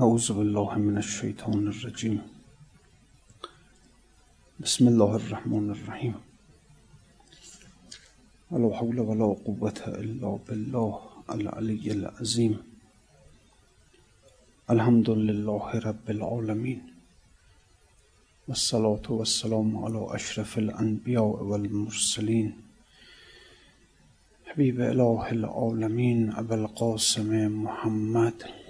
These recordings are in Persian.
أعوذ بالله من الشيطان الرجيم. بسم الله الرحمن الرحيم. ولا حول ولا قوة إلا بالله العلي العظيم. الحمد لله رب العالمين. والصلاة والسلام على أشرف الأنبياء والمرسلين. حبيب إله العالمين أبا القاسم محمد.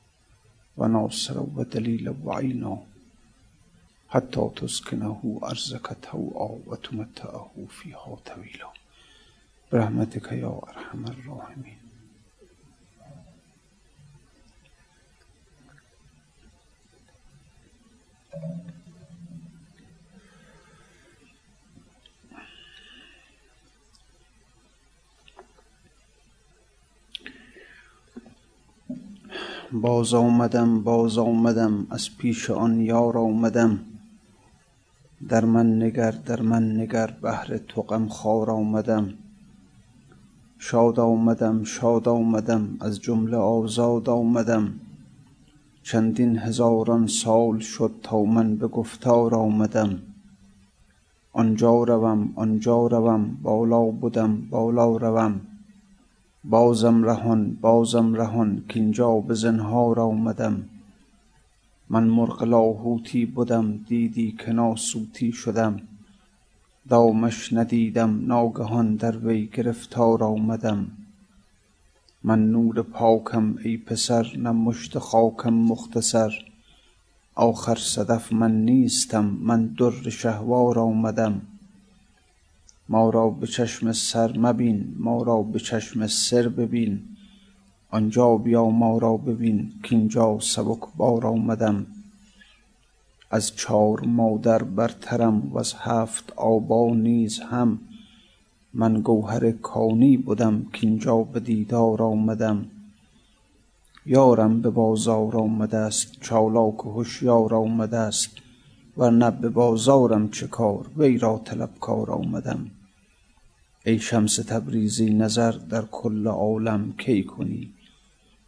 وناصرا ودليلا وعينا. حتى تسكنه أرزك توعا وتمتعه فيها طويلا. برحمتك يا أرحم الراحمين. باز آمدم باز آمدم از پیش آن یار آمدم. در من نگر در من نگر بهر تو غمخوار آمدم. شاد آمدم شاد آمدم از جمله آزاد آمدم. چندین هزاران سال شد تا من به گفتار آمدم. آنجا روم آنجا روم بالا بدم بالا روم. بازم رهان بازم رهان کاینجا به زنهار آمدم. من مرغ لاهوتی بدم دیدی که ناسوتی شدم. دامش ندیدم ناگهان در وی گرفتار آمدم. من نور پاکم ای پسر نه مشت خاکم مختصر. آخر صدف من نیستم من در شهوار آمدم. ما را به چشم سر مبین ما را به چشم سر ببین. آنجا بیا ما را ببین کاینجا سبکبار آمدم. از چار مادر برترم وز هفت آبا نیز هم. من گوهر کانی بدم کاینجا به دیدار آمدم. یارم به بازار آمده ست چالاک و هشیار آمده ست ورنه به بازارم چه کار؟ وی را طلبکار آمدم. ای شمس تبریزی نظر در کل عالم کی کنی؟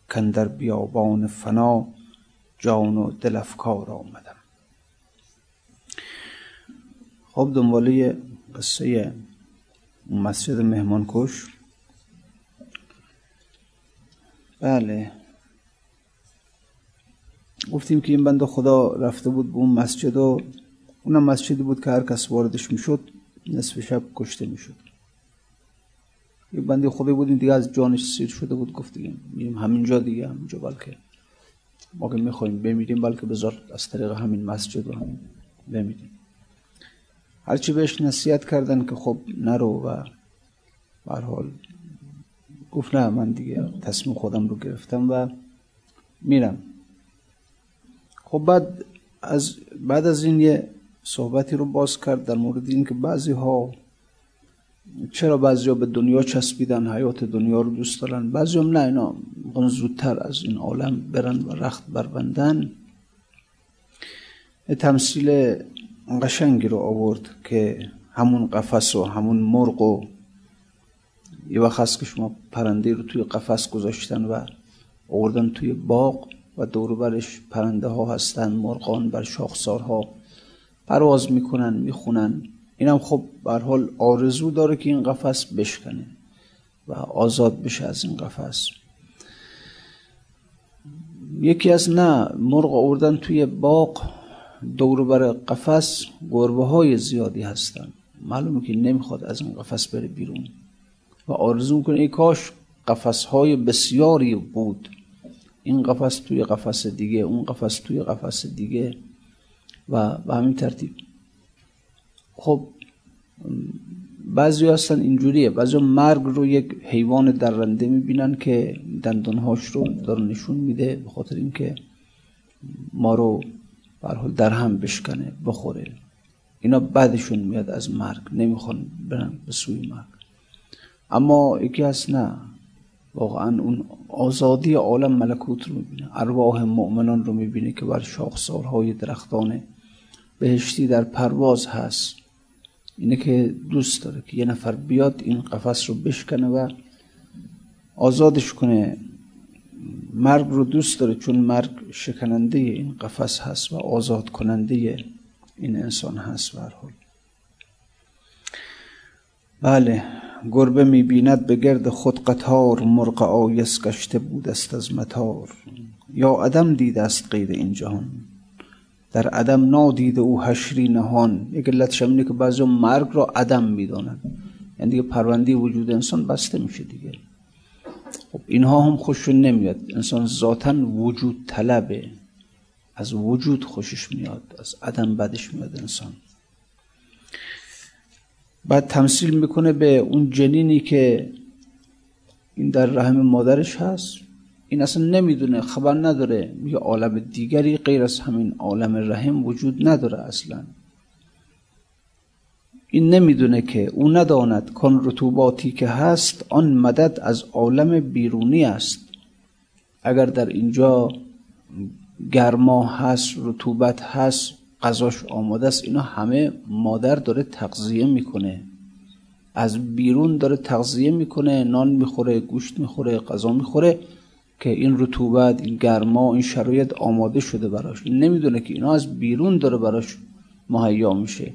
کاندر بیابان فنا جان و دل افکار آمدم. خب دنباله قصه مسجد مهمانکش بله. گفتیم که این بند خدا رفته بود به اون مسجد و اونم مسجدی بود که هر کس واردش می‌شد نصف شب کشته می‌شد. یه بندی خدا بود این دیگه از جانش سیر شده بود گفت دیگه میریم همینجا دیگه همینجا بلکه ما که می‌خوایم بمیریم بلکه بذار از طریق همین مسجد و همین بمیریم. هرچی بهش نصیحت کردن که خب نرو و حال گفت نه من دیگه تصمیم خودم رو گرفتم و میرم. خب بعد از بعد از این یه صحبتی رو باز کرد در مورد این که بعضی ها چرا بعضی به دنیا چسبیدن حیات دنیا رو دوست دارن؟ بعضی هم نه اینا می‌خوان زودتر از این عالم برن و رخت بربندن. تمثیل قشنگی رو آورد که همون قفس و همون مرغ و یه وقت هست که شما پرنده رو توی قفس گذاشتن و آوردن توی باغ و دور برش پرنده ها هستن مرغان بر شاخسارها پرواز می‌کنن می‌خونن. اینم خب به حال آرزو داره که این قفس بشکنه و آزاد بشه از این قفس. یکی از نه مرغ آوردن توی باغ دور بر قفس گربه های زیادی هستن. معلومه که نمی‌خواد از این قفس بره بیرون. و آرزو می‌کنه ای کاش قفس های بسیاری بود. این قفس توی قفس دیگه اون قفس توی قفس دیگه. و به همین ترتیب. خب بعضی هستن اینجوریه. بعضی مرگ رو یک حیوان درنده می‌بینن که دندانهاش رو داره نشون میده به خاطر اینکه ما رو برحال در هم بشکنه بخوره. اینا بعدشون میاد از مرگ نمی‌خوان برن به سوی مرگ. اما یکی هست نه واقعا اون آزادی عالم ملکوت رو می‌بینه. ارواح مؤمنان رو می‌بینه که بر شاخسارهای درختان بهشتی در پرواز هست. اینه که دوست داره که یه نفر بیاد این قفس رو بشکنه و آزادش کنه. مرگ رو دوست داره چون مرگ شکننده این قفس هست و آزاد کننده این انسان هست حال. بله گربه می‌بیند به گرد خود قطار مرغ آیس گشته بود است از متار یا عدم دیده است غیر این جهان. در عدم نادیده او حشری نهان. یک علتش اینه که بعضی مرگ را عدم می‌دانند یعنی دیگه پروندی وجود انسان بسته میشه دیگه. خب اینها هم خوششون نمیاد. انسان ذاتا وجود طلبه. از وجود خوشش میاد از عدم بدش میاد انسان. بعد تمثیل می‌کنه به اون جنینی که این در رحم مادرش هست. این اصلا نمی‌دونه خبر نداره. یه عالم دیگری غیر از همین عالم رحم وجود نداره اصلا. این نمی‌دونه که او نداند کن رطوباتی که هست آن مدد از عالم بیرونی است. اگر در اینجا گرما هست رطوبت هست غذاش آماده است اینا همه مادر داره تغذیه می‌کنه. از بیرون داره تغذیه می‌کنه نان می‌خوره گوشت می‌خوره غذا می‌خوره. که این رطوبت این گرما این شرایط آماده شده براش. نمی‌دونه که اینا از بیرون داره براش مهیا میشه.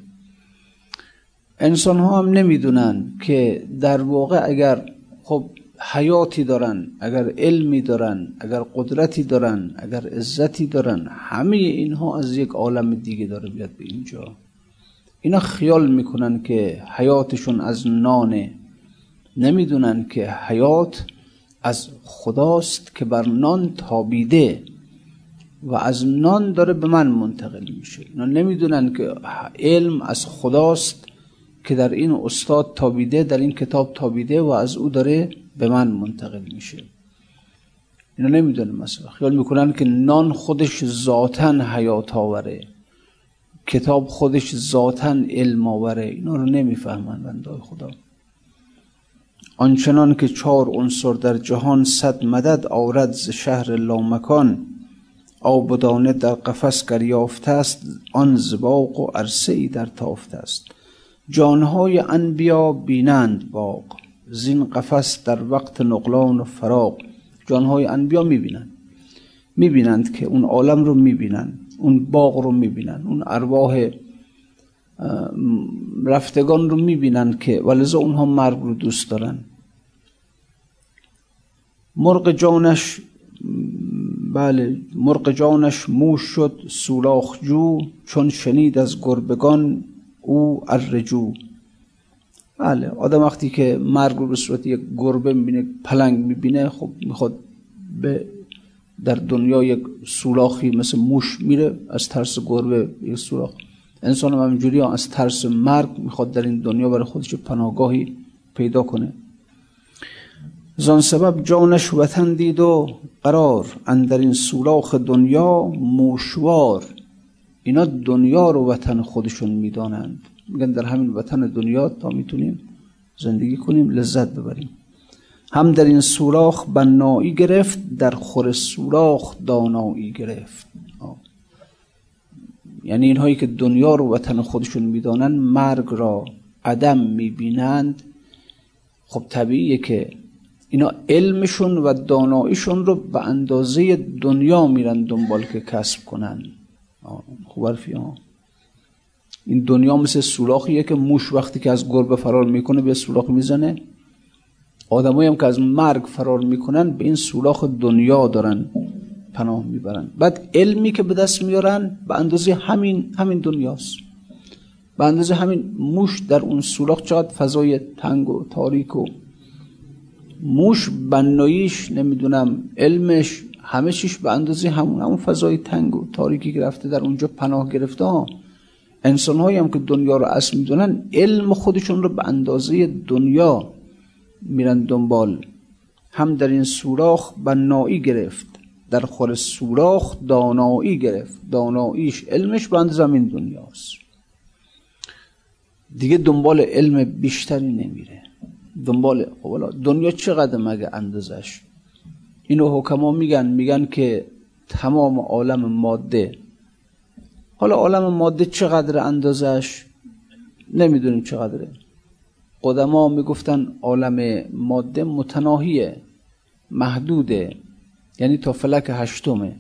انسان ها هم نمی‌دونن که در واقع اگر خب حیاتی دارن اگر علمی دارن اگر قدرتی دارن اگر عزتی دارن همه اینها از یک عالم دیگه داره بیاد به اینجا. اینا خیال می‌کنن که حیاتشون از نانه نمی‌دونن که حیات از خداست که بر نان تابیده و از نان داره به من منتقل میشه. اینا نمی‌دونن که علم از خداست که در این استاد تابیده در این کتاب تابیده و از او داره به من منتقل میشه. اینا نمی‌دونه مثلا خیال می‌کنن که نان خودش ذاتا حیات آوره. کتاب خودش ذاتا علم آوره. اینا رو نمی‌فهمن بندای خدا. آنچنان که چهار عنصر در جهان صد مدد آورد ز شهر لامکان آب و دانه در قفس گریافته است آن زباق و عرصه ای در تافته است. جانهای انبیا بینند باغ زین قفس در وقت نقلان و فراغ. جانهای انبیا می‌بینند. می‌بینند که اون عالم رو می‌بینند اون باغ رو می‌بینند اون ارواح رفتگان رو می‌بینند که ولذا اونها مرگ رو دوست دارن. مرغ جانش بله مرغ جانش موش شد سولاخ جو چون شنید از گربگان او الرجو بله آدم وقتی که مرگ رو به صورت یک گربه می‌بینه پلنگ می‌بینه خب می‌خواد به در دنیا یک سولاخی مثل موش میره از ترس گربه یک سولاخ انسان هم همینجوری از ترس مرگ می‌خواد در این دنیا برای خودش پناهگاهی پیدا کنه. زان سبب جانش وطن دید و قرار اندر این سولاخ دنیا موشوار اینا دنیا رو وطن خودشون می‌دانند. میگن در همین وطن دنیا تا می‌تونیم زندگی کنیم لذت ببریم. هم در این سوراخ بنایی گرفت در خور سوراخ دانایی گرفت. یعنی اینهایی که دنیا رو وطن خودشون می‌دانند مرگ را عدم می‌بینند. خب طبیعیه که اینا علمشون و داناییشون رو به اندازه دنیا میرن دنبال که کسب کنن. خوب ها این دنیا مثل سوراخیه که موش وقتی که از گربه فرار می‌کنه به سوراخ می‌زنه. آدمایی هم که از مرگ فرار می‌کنن به این سوراخ دنیا دارن. پناه می‌برن. بعد علمی که به دست میارن به اندازه همین همین دنیاست. به اندازه همین موش در اون سوراخ چقدر فضای تنگ و تاریک و موش بناییش نمی‌دونم علمش همه چیش به اندازه همون همون فضای تنگ و تاریکی که رفته در اونجا پناه گرفته ها. انسان هایی هم که دنیا رو اصل می‌دونن علم خودشون رو به اندازه دنیا میرن دنبال. هم در این سوراخ بنایی گرفت. در خور سوراخ دانایی گرفت. داناییش علمش بند زمین دنیاست. دیگه دنبال علم بیشتری نمیره. دنبال خب دنیا چقدر مگه اندازش؟ اینو حکما میگن میگن که تمام عالم ماده. حالا عالم ماده چقدر اندازش؟ نمی‌دونیم چقدره. قدما می‌گفتن عالم ماده متناهیه محدوده. یعنی تا فلک هشتمه.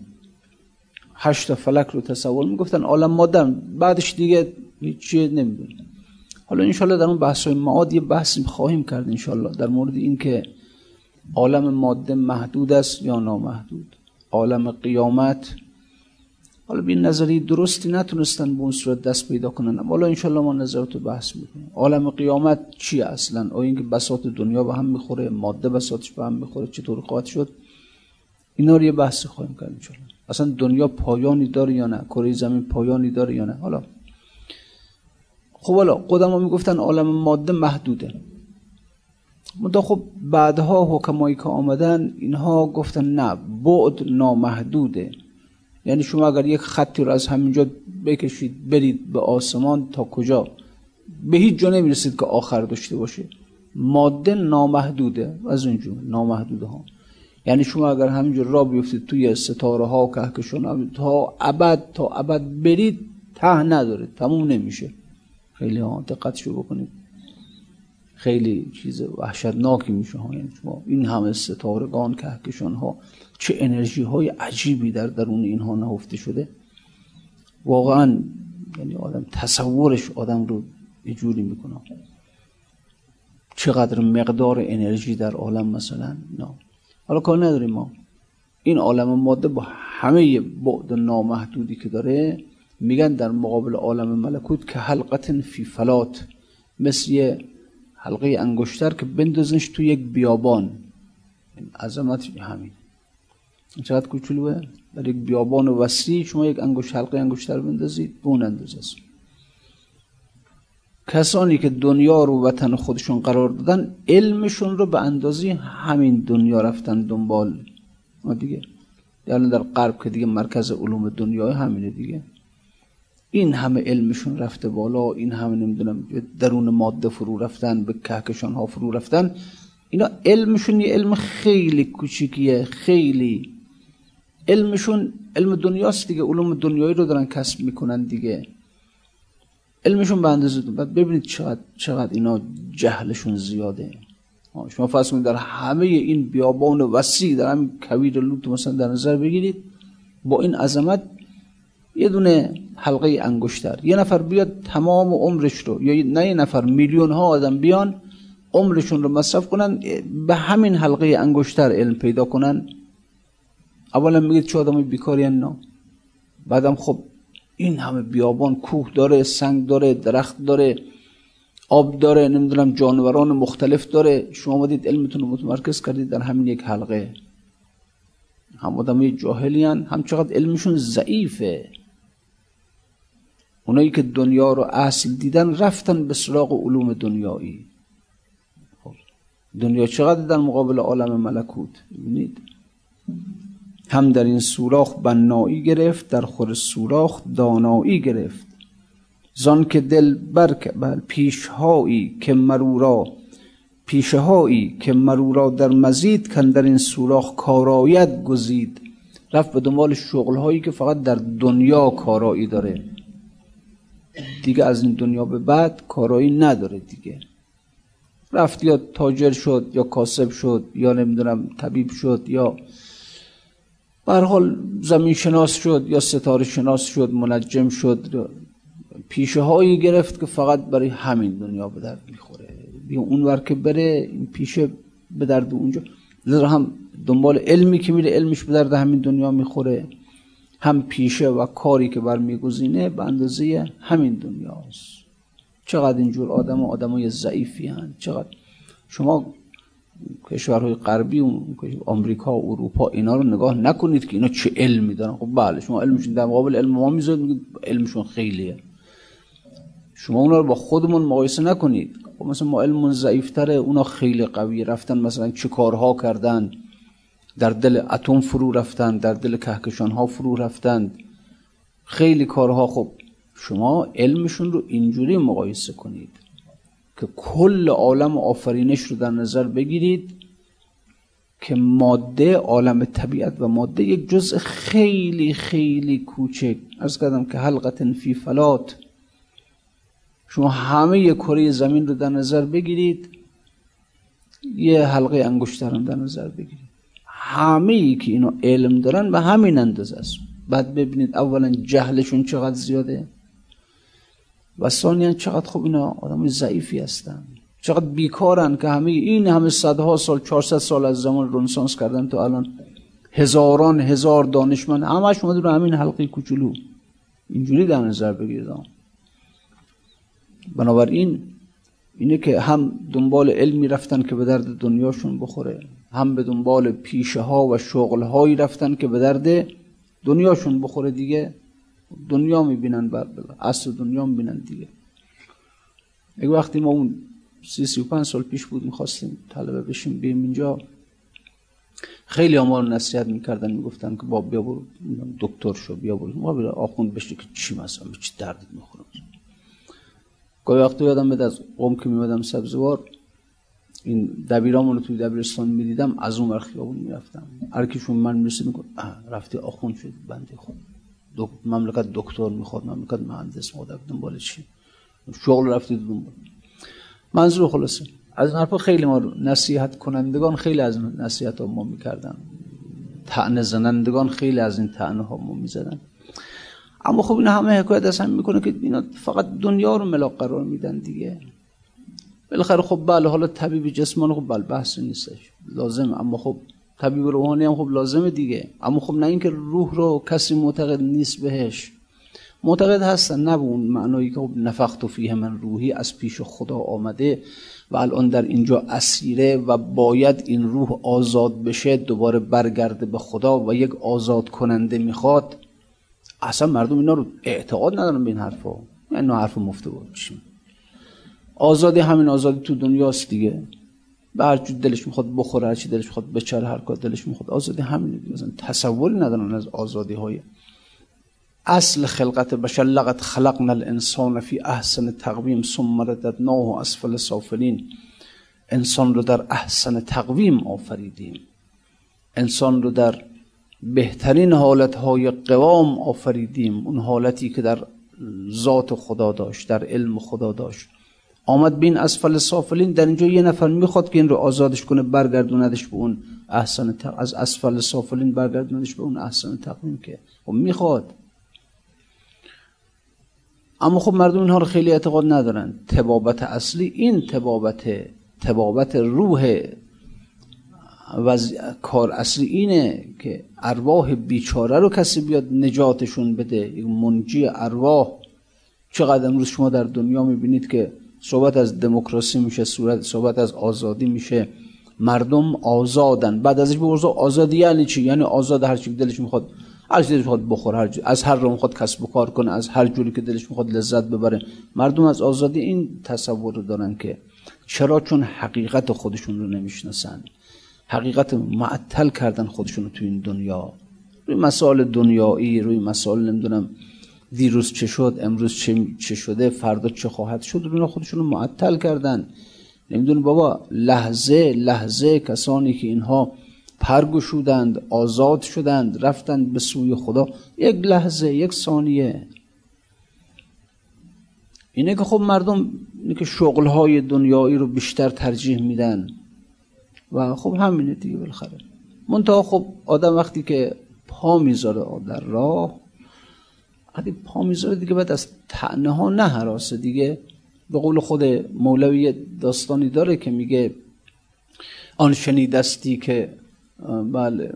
هشت فلک رو تصور می‌گفتن. عالم ماده بعدش دیگه هیچی نمی‌دونیم حالا انشالله در اون بحث های معاد یه بحثی خواهیم کرد انشالله. در مورد این که عالم ماده محدود است یا نامحدود. عالم قیامت. حالا بین نظری درستی نتونستن به اون صورت دست پیدا کنن. حالا انشالله ما نظرات رو بحث می‌کنیم. عالم قیامت چی اصلا؟ آیا اینکه بساط دنیا به هم می‌خوره ماده بساطش به هم می‌خوره چطور قاط شد؟ اینا رو یه بحث خواهیم کرد انشالله اصلا دنیا پایانی داره یا نه؟ کره زمین پایانی داره یا نه؟ حالا. خب حالا قدما می‌گفتن عالم ماده محدوده. منتها خب بعدها حکمایی که آمدن اینها گفتن نه بعد نامحدوده. یعنی شما اگر یک خطی رو از همینجا بکشید برید به آسمان تا کجا؟ به هیچ جا نمی‌رسید که آخر داشته باشه. ماده نامحدوده از اونجور نامحدوده ها یعنی شما اگر همینجور را بیفتید توی ستاره ها و کهکشان تا ابد تا ابد برید ته نداره تموم نمیشه. خیلی ها دقتشو بکنید. خیلی چیز وحشتناکی میشه ها یعنی شما این همه ستارگان کهکشان ها چه انرژی های عجیبی در درون اینها نهفته شده. واقعا یعنی آدم تصورش آدم رو یه جوری می‌کنه. چقدر مقدار انرژی در عالم مثلا؟ نه. حالا کار نداریم ما. این عالم ماده با همه بعد نامحدودی که داره میگن در مقابل عالم ملکوت که حلقت فی فلات مثل یه حلقه انگشتر که بندازنش تو یک بیابان. عظمت همین. چقدر کوچولوه؟ در یک بیابان وسیع شما یک انگشت حلقه انگشتر بندازید به اون اندازه است. کسانی که دنیا رو وطن خودشون قرار دادن علمشون رو به اندازی همین دنیا رفتن دنبال. ما دیگه. یعنی در غرب که دیگه مرکز علوم دنیا همینه دیگه. این همه علمشون رفته بالا این همه نمی‌دونم درون ماده فرو رفتن به کهکشان ها فرو رفتن. اینا علمشون یه علم خیلی کوچیکیه خیلی. علمشون علم دنیاست دیگه علوم دنیایی رو دارن کسب می‌کنن دیگه. علمشون به اندازه بعد ببینید چقدر, چقدر اینا جهلشون زیاده. شما فرض کنید در همه این بیابان وسیع در همین کویر لوت مثلا در نظر بگیرید با این عظمت یه دونه حلقه انگشتر. یه نفر بیاد تمام عمرش رو یا نه یه نفر میلیون ها آدم بیان عمرشون رو مصرف کنن به همین حلقه انگشتر علم پیدا کنن. اولا میگید چه آدم بیکاری نه بعدم خب این همه بیابان کوه داره سنگ داره درخت داره آب داره نمی‌دونم جانوران مختلف داره. شما آمدید علمتون رو متمرکز کردید در همین یک حلقه. هم آدم جاهلی هم چقدر علمشون ضعیفه. اونایی که دنیا رو اصل دیدن رفتن به سراغ علوم دنیایی. خب، دنیا چقدر در مقابل عالم ملکوت؟ ببینید. هم در این سوراخ بنایی گرفت در خور سوراخ دانایی گرفت. زان که دل برک بل پیشهایی که مرورا پیشهایی که مرورا در مزید کن در این سوراخ کارایت گزید. رفت به دنبال شغلهایی که فقط در دنیا کارایی داره. دیگه از این دنیا به بعد کارایی نداره دیگه. رفت یا تاجر شد یا کاسب شد یا نمی‌دونم طبیب شد یا بر حال زمین شناس شد یا ستاره شناس شد منجم شد پیشه هایی گرفت که فقط برای همین دنیا به درد می‌خوره. بیا اون که بره این پیشه به درد اونجا. لذا هم دنبال علمی که میره علمش به درد همین دنیا می‌خوره. هم پیشه و کاری که برمیگزینه به اندازه همین دنیاست. چقدر اینجور آدم و آدم های ضعیفی هن. چقدر. شما کشورهای غربی و آمریکا و اروپا اینا رو نگاه نکنید که اینا چه علمی دارن خب بله شما علمشون در مقابل علم ما می‌ذارید علمشون خیلیه. شما اونا رو با خودمون مقایسه نکنید. خب مثلا ما علمون ضعیفتره اونا خیلی قوی رفتن مثلا چه کارها کردن؟ در دل اتم فرو رفتن در دل کهکشان ها فرو رفتند خیلی کارها. خب شما علمشون رو اینجوری مقایسه کنید. که کل عالم آفرینش رو در نظر بگیرید که ماده عالم طبیعت و ماده یک جزء خیلی خیلی کوچک. از کردم که حلقت فی فلات. شما همه کره زمین رو در نظر بگیرید یه حلقه انگشتر در نظر بگیرید. همه ای که اینو علم دارن به همین اندازه است. بعد ببینید اولا جهلشون چقدر زیاده. و ثانیا چقدر خوب اینا آدم ضعیفی هستن. چقدر بیکارن که همه این همه صدها سال 400 سال از زمان رنسانس کردن تا الان هزاران هزار دانشمند همش اومد رو همین حلقه کوچولو. اینجوری در نظر بگیرید بنابراین اینه که هم دنبال علمی رفتن که به درد دنیاشون بخوره هم به دنبال پیشه ها و شغل هایی رفتن که به درد دنیاشون بخوره دیگه. دنیا می‌بینن بر اصل دنیا می‌بینن دیگه. یک وقتی ما اون سی سی و پنج سال پیش بود می‌خواستیم طلبه بشیم بیم اینجا. خیلی ما رو نصیحت می‌کردن می‌گفتن که با بیا برو. دکتر شو بیا برو. ما بیا آخوند بشی که چی مثلا چی دردت می‌خوره؟ گاهی وقتی یادم بده از قوم که میمدم سبزوار این دبیرامون رو توی دبیرستان می‌دیدم از اون ور خیابون می‌رفتم. هر کیشون من می‌رسید می‌گفت رفتی آخون شد بنده خود مملکت دکتر می‌خواد مملکت مهندس مادر دنبال چی؟ شغل رفتی دنبال. منظور خلاصه. از این حرفا خیلی ما نصیحت کنندگان خیلی از نصیحت ها ما می‌کردن. تعنه زنندگان خیلی از این تعنه ها ما می‌زدن. اما خب این همه حکایت از هم می‌کنه که اینا فقط دنیا رو ملاق قرار میدن دیگه. بالاخره خب بله حالا طبیب جسمانی خب بله بحث نیستش. لازم اما خب طبیب روحانی هم خب لازمه دیگه. اما خب نه اینکه روح رو کسی معتقد نیست بهش. معتقد هستن نه اون معنایی که خب نفخت و فیه من روحی از پیش خدا آمده و الان در اینجا اسیره و باید این روح آزاد بشه دوباره برگرده به خدا و یک آزاد کننده می‌خواد. اصلا مردم اینا رو اعتقاد ندارن به این حرفا. یعنی حرف مفته بود آزادی همین آزادی تو دنیاست دیگه. هر دلش می‌خواد بخوره هر چی دلش می‌خواد بچره هر کار دلش می‌خواد. آزادی همین مثلا تصوری ندارن از آزادی های اصل خلقت بشر لقد خلقنا الانسان فی احسن تقویم ثم رددناه اسفل سافلین. انسان رو در احسن تقویم آفریدیم. انسان رو در بهترین حالتهای قوام آفریدیم. اون حالتی که در ذات خدا داشت در علم خدا داشت. آمد بین اسفل سافلین در اینجا یه نفر می‌خواد که این رو آزادش کنه برگردوندش به اون احسن از اسفل سافلین برگردوندش به اون احسن تقویم که خب می‌خواد. اما خب مردم اینها رو خیلی اعتقاد ندارن. تبابت اصلی این تبابت تبابت روح و کار اصلی اینه که ارواح بیچاره رو کسی بیاد نجاتشون بده. یک منجی ارواح. چقدر امروز شما در دنیا می‌بینید که صحبت از دموکراسی میشه صحبت از آزادی میشه. مردم آزادن. بعد ازش بپرسه آزادی یعنی چی؟ یعنی آزاد هر چی دلش می‌خواد. هر چی دلش می‌خواد بخور هر از هر رو می‌خواد کسب و کار کنه از هر جوری که دلش می‌خواد لذت ببره. مردم از آزادی این تصور رو دارن که چرا؟ چون حقیقت خودشون رو نمی‌شناسن. حقیقت معطل کردن خودشون رو تو این دنیا. روی مسائل دنیایی روی مسائل نمی‌دونم دیروز چه شد امروز چه, شده فردا چه خواهد شد رو خودشون رو معطل کردن. نمی‌دونی بابا لحظه لحظه کسانی که اینها پرگشودند آزاد شدند رفتند به سوی خدا یک لحظه یک ثانیه. اینه که خب مردم اینه که شغلهای دنیایی رو بیشتر ترجیح میدن. و خب همینه دیگه بالاخره. منتها خب آدم وقتی که پا می‌ذاره در راه وقتی پا می‌ذاره دیگه بعد از تعنه ها نه حراسه دیگه. به قول خود مولوی داستانی داره که میگه آن شنیدستی که بله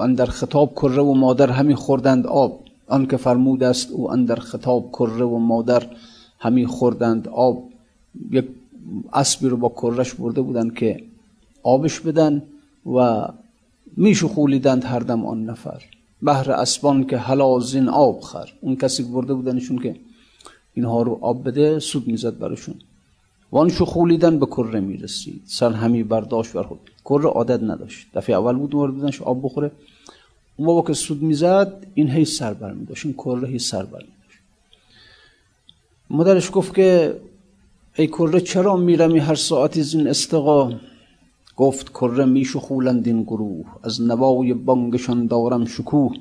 اندر خطاب کره و مادر همی خوردند آب. آن که فرمود است او اندر خطاب کره و مادر همی خوردند آب. یک اسبی رو با کرش برده بودن که آبش بدن و میشو خولیدند هر دم آن نفر. بهر اسبان که حلا زین آب خر. اون کسی برده بودنشون که اینها رو آب بده سود می‌زد براشون. وان خولیدن به کره می‌رسید. سر همی برداشت بر خود. کره عادت نداشت. دفعه اول بود مورد بودنش آب بخوره. اون بابا که سود می‌زد این هی سر بر میداشت. این کره هی سر بر میداشت. مادرش گفت که ای کره چرا میرمی هر ساعتی زین استقا گفت کره میشو خولند این گروه. از نوای بانگشان دارم شکوه.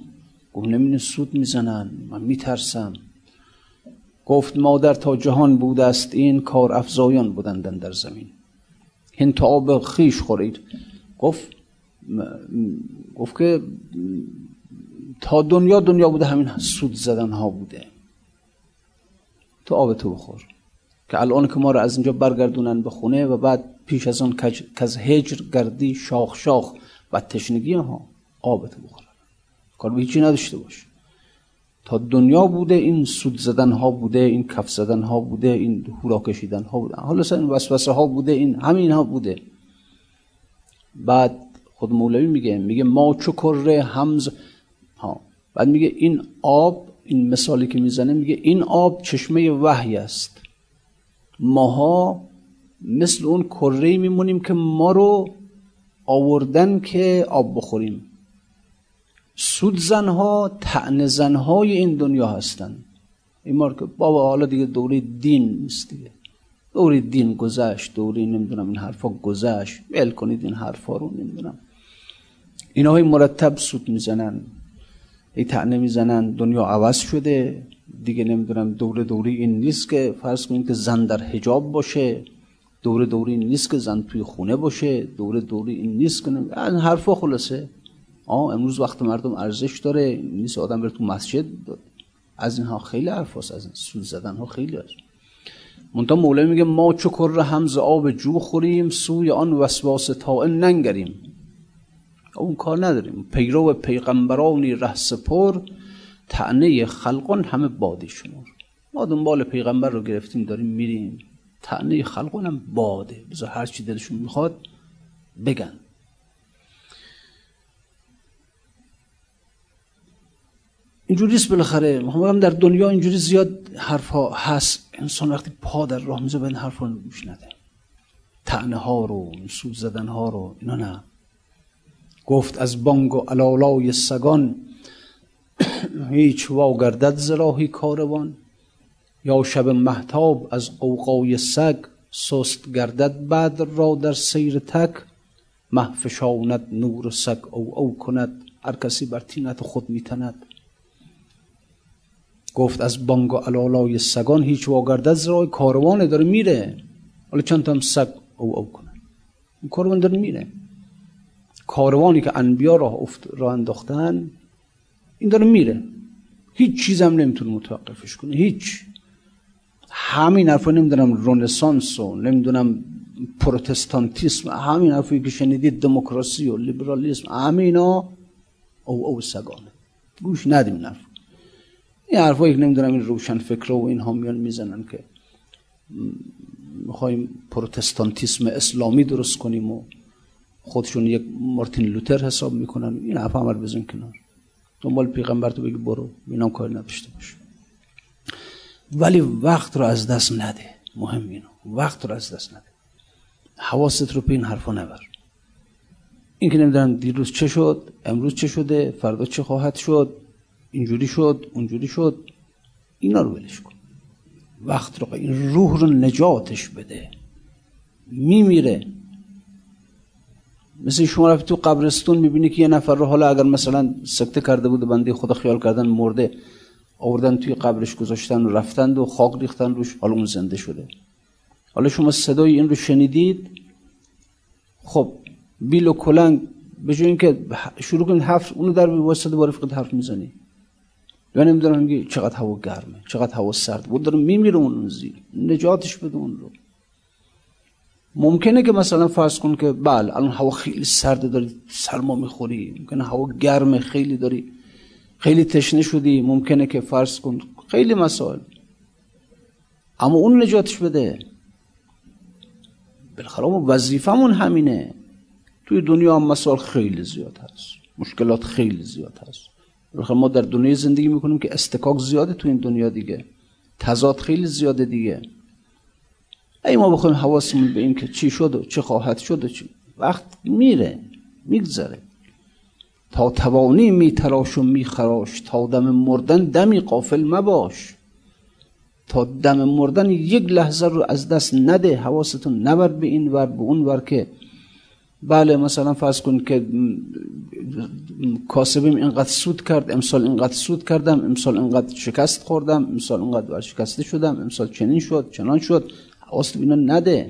گفت نمینه سود می‌زنن. من میترسم. گفت مادر تا جهان بوده است این کار افزایان بودندن در زمین. هین تا آب خیش خورید. گفت گفت که تا دنیا دنیا بوده همین سود زدن ها بوده. تو آب تو بخور. که الان که ما رو از اینجا برگردونن به خونه و بعد پیش از آن که از هجر گردی شاخ شاخ و تشنگی ها آب تو بخور کار به هیچی نداشته باش. تا دنیا بوده این سود زدن ها بوده این کف زدن ها بوده این هورا کشیدن ها بوده. حالا این وسوسه ها بوده این همین ها بوده. بعد خود مولوی میگه میگه ما چو کره همز ها. بعد میگه این آب این مثالی که می‌زنه میگه این آب چشمه وحی است. ماها مثل اون کره میمونیم که ما رو آوردن که آب بخوریم. سود زنها تعنه زنهای این دنیا هستن. این که بابا حالا دیگه دوره دین نیست دیگه. دوره دین گذشت دوره نمی‌دونم این حرفا گذشت. ول کنید این حرفا رو نمی‌دونم. اینا های مرتب سود می‌زنن ای تعنه می‌زنن دنیا عوض شده. دیگه نمی‌دونم دوره دوره این نیست که فرض کنید که زن در حجاب باشه. دوره دوره این نیست که زن توی خونه باشه دوره دوره این نیست که این حرفا خلاصه. آه امروز وقت مردم ارزش داره نیست آدم بره تو مسجد. از اینها خیلی حرف از این سود زدن ها خیلی هست. مولوی میگه ما چکر همز آب جو خوریم سوی آن وسواس طائل ننگریم. اون کار نداریم. پیرو پیغمبرانی ره سپر تعنی خلقان همه بادی شمار ما دنبال پیغمبر رو گرفتیم داریم میریم. تعنی خلقان هم باده. بذار هر چی دلشون می‌خواد بگن. اینجوریست بالاخره. هم در دنیا اینجوری زیاد حرف ها هست. انسان وقتی پا در راه میزه به این حرف ها گوش نده. تعنه ها رو سود زدن ها رو. اینا نه. گفت از بانگ و علالای سگان هیچ واگردد زراهی کاروان. یا شب محتاب از قوقای سگ سست گردد بعد را در سیر تک محفشاند نور سگ او او کند هر کسی بر تینت خود میتند. گفت از بانگ و علالای سگان هیچ واگرده از راه کاروان داره میره حالا چند هم سگ او او کنن این کاروان داره میره. کاروانی که انبیا راه افت راه انداختن این داره میره. هیچ چیز هم نمی‌تونه متوقفش کنه هیچ. همین حرفا نمی‌دونم رونسانس و نمی‌دونم پروتستانتیسم همین حرفی که شنیدید دموکراسی و لیبرالیسم همینا او او سگانه. گوش ندیم این این حرفایی که نمی‌دونم این روشن فکر و اینها میان می‌زنن که می‌خوایم پروتستانتیسم اسلامی درست کنیم و خودشون یک مارتین لوتر حساب می‌کنن. این حرف عمل بزن کنار. دنبال پیغمبر تو بگی برو. اینام کاری نداشته باش. ولی وقت رو از دست نده. مهم اینو. وقت رو از دست نده. حواست رو به این حرفا نبر. این که نمی‌دونم دیروز چه شد امروز چه شده فردا چه خواهد شد اینجوری شد اونجوری شد اینا رو ولش کن. وقت رو این روح رو نجاتش بده. میمیره. مثل شما رفت تو قبرستون می‌بینی که یه نفر رو حالا اگر مثلا سکته کرده بود بنده خدا خیال کردن مرده آوردن توی قبرش گذاشتن و رفتند و خاک ریختن روش. حالا اون زنده شده. حالا شما صدای این رو شنیدید؟ خب بیل و کلنگ به جای اینکه شروع کنید حرف اونو در واسطه بار فقط حرف می‌زنی. یا نمی‌دونم میگه چقدر هوا گرمه چقدر هوا سرد بود داره میمیره اون زیر. نجاتش بده اون رو. ممکنه که مثلا فرض کن که بله الان هوا خیلی سرد داری سرما می‌خوری. ممکنه هوا گرمه خیلی داری خیلی تشنه شدی ممکنه که فرض کن. خیلی مسائل. اما اون نجاتش بده. بالاخره ما وظیفمون همینه. توی دنیا هم مسائل خیلی زیاد هست. مشکلات خیلی زیاد هست. ما در دنیای زندگی می‌کنیم که استکاک زیاده تو این دنیا دیگه. تضاد خیلی زیاده دیگه. ای ما بخوایم حواسمون به این که چی شد و چه خواهد شد و چی. وقت میره. میگذره. تا توانی میتراش و میخراش تا دم مردن دمی قافل مباش. تا دم مردن یک لحظه رو از دست نده حواستون نبر به این ور به اون ور که بله مثلا فرض کن که کاسبیم اینقدر سود کرد امسال اینقدر سود کردم امسال اینقدر شکست خوردم امسال اینقدر شکسته شدم امسال چنین شد چنان شد. حواست اینا نده.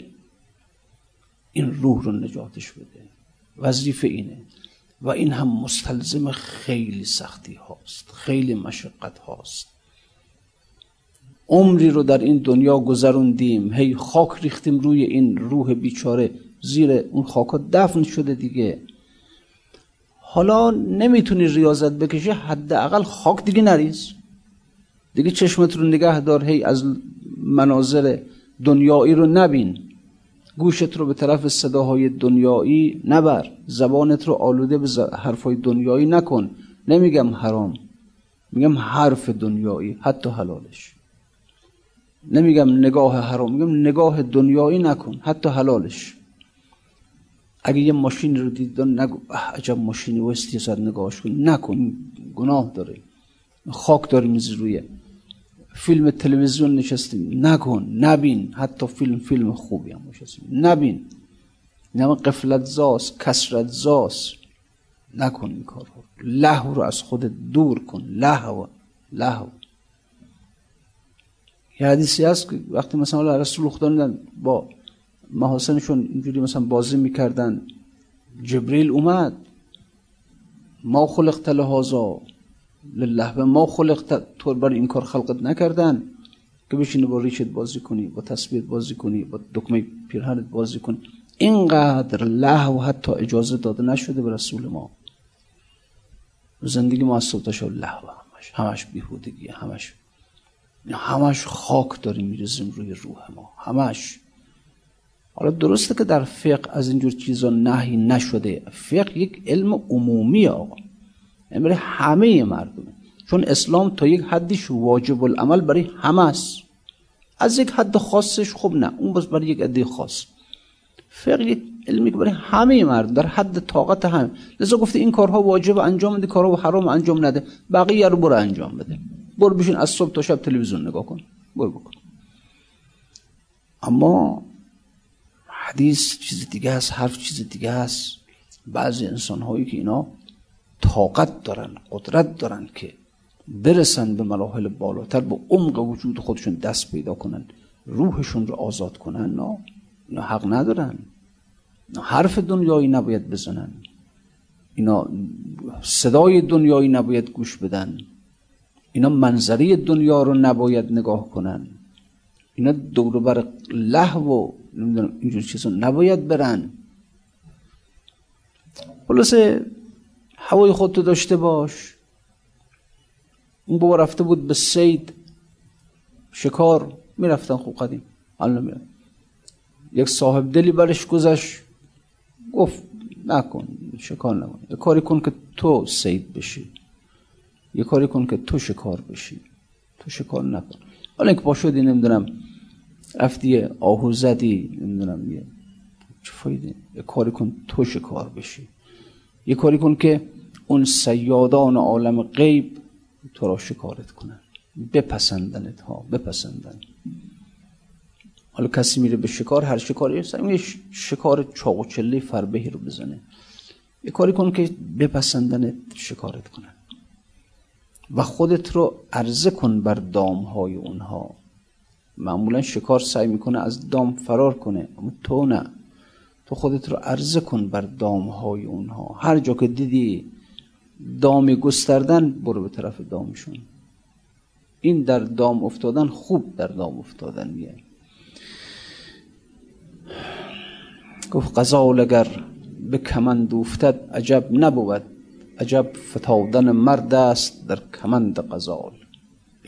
این روح رو نجاتش بده. وظیفه اینه. و این هم مستلزم خیلی سختی هاست خیلی مشقت هاست. عمری رو در این دنیا گذروندیم هی خاک ریختیم روی این روح بیچاره زیر اون خاکا دفن شده دیگه. حالا نمی‌تونی ریاضت بکشی حداقل خاک دیگه نریز. دیگه چشمت رو نگه دار هی از مناظر دنیایی رو نبین. گوشت رو به طرف صداهای دنیایی نبر زبانت رو آلوده به حرفای دنیایی نکن. نمیگم حرام میگم حرف دنیایی حتی حلالش. نمیگم نگاه حرام میگم نگاه دنیایی نکن حتی حلالش. اگه یه ماشین رو دید نگو عجب ماشینی وستی سر نگاهش کن نکن گناه داره. خاک داری میزی روی. فیلم تلویزیون نشستیم. نکن نبین. حتی فیلم فیلم خوبی هم نشستیم. نبین. نما قفلت زاست کسرت زاست. نکن این کار لحو رو از خود دور کن. لحو لحو یه حدیثی هست که وقتی مثلا رسول خدا با محاسنشون اینجوری مثلا بازی می‌کردن جبریل اومد. ما خلقت لهازا لله و ما خلقت طور برای این کار خلقت نکردن. که بشینی با ریشت بازی کنی با تسبیح بازی کنی با دکمه پیرهنت بازی کنی. اینقدر و حتی اجازه داده نشده به رسول ما. زندگی ما از صبح تا همش همش بیهودگی همش همش خاک داریم میرزیم روی روح ما. همش. حالا درسته که در فقه از اینجور چیزا نهی نشده. فقه یک علم عمومی آقا. یعنی برای همه مردمه. چون اسلام تا یک حدیش واجب العمل برای همه است. از یک حد خاصش خب نه اون بس برای یک عده خاص. فقه یک علمی که برای همه مردم در حد طاقت هم. لذا گفته این کارها واجب انجام بده کارها حرام انجام نده بقیه رو برو انجام بده. برو بشین از صبح تا شب تلویزیون نگاه کن. برو بکن. اما حدیث چیز دیگه است حرف چیز دیگه است. بعضی انسان هایی که اینا طاقت دارن قدرت دارن که برسن به مراحل بالاتر به عمق وجود خودشون دست پیدا کنن روحشون رو آزاد کنن. نه اینا حق ندارن. اینا حرف دنیایی نباید بزنن. اینا صدای دنیایی نباید گوش بدن. اینا منظری دنیا رو نباید نگاه کنن. اینا دور بر لحو و نمی‌دونم اینجور چیزا نباید برن. خلاصه هوای خودتو داشته باش. اون بابا رفته بود به سید. شکار. می‌رفتن خوب قدیم. الان میرن. یک صاحب دلی برش گذشت. گفت نکن شکار نکن. یه کاری کن که تو سید بشی. یه کاری کن که تو شکار بشی. تو شکار نکن. حالا اینکه پا شدی نمی‌دونم. رفتی آهو زدی نمی‌دونم. یه چه فایده. یه کاری کن تو شکار بشی. یه کاری کن که اون سیادان عالم غیب تو را شکارت کنن. بپسندنت ها بپسندن. حالا کسی میره به شکار هر شکاری یه شکار چاق و چله فربهی رو بزنه. یه کاری کن که بپسندنت شکارت کنن. و خودت رو عرضه کن بر دام های اونها. معمولا شکار سعی می‌کنه از دام فرار کنه اما تو نه. تو خودت رو عرضه کن بر دام های اونها. هر جا که دیدی دام گستردن برو به طرف دامشون. این در دام افتادن خوب در دام افتادن میه گفت غزال اگر به کمند افتد عجب نبود. عجب فتادن مرد است در کمند غزال.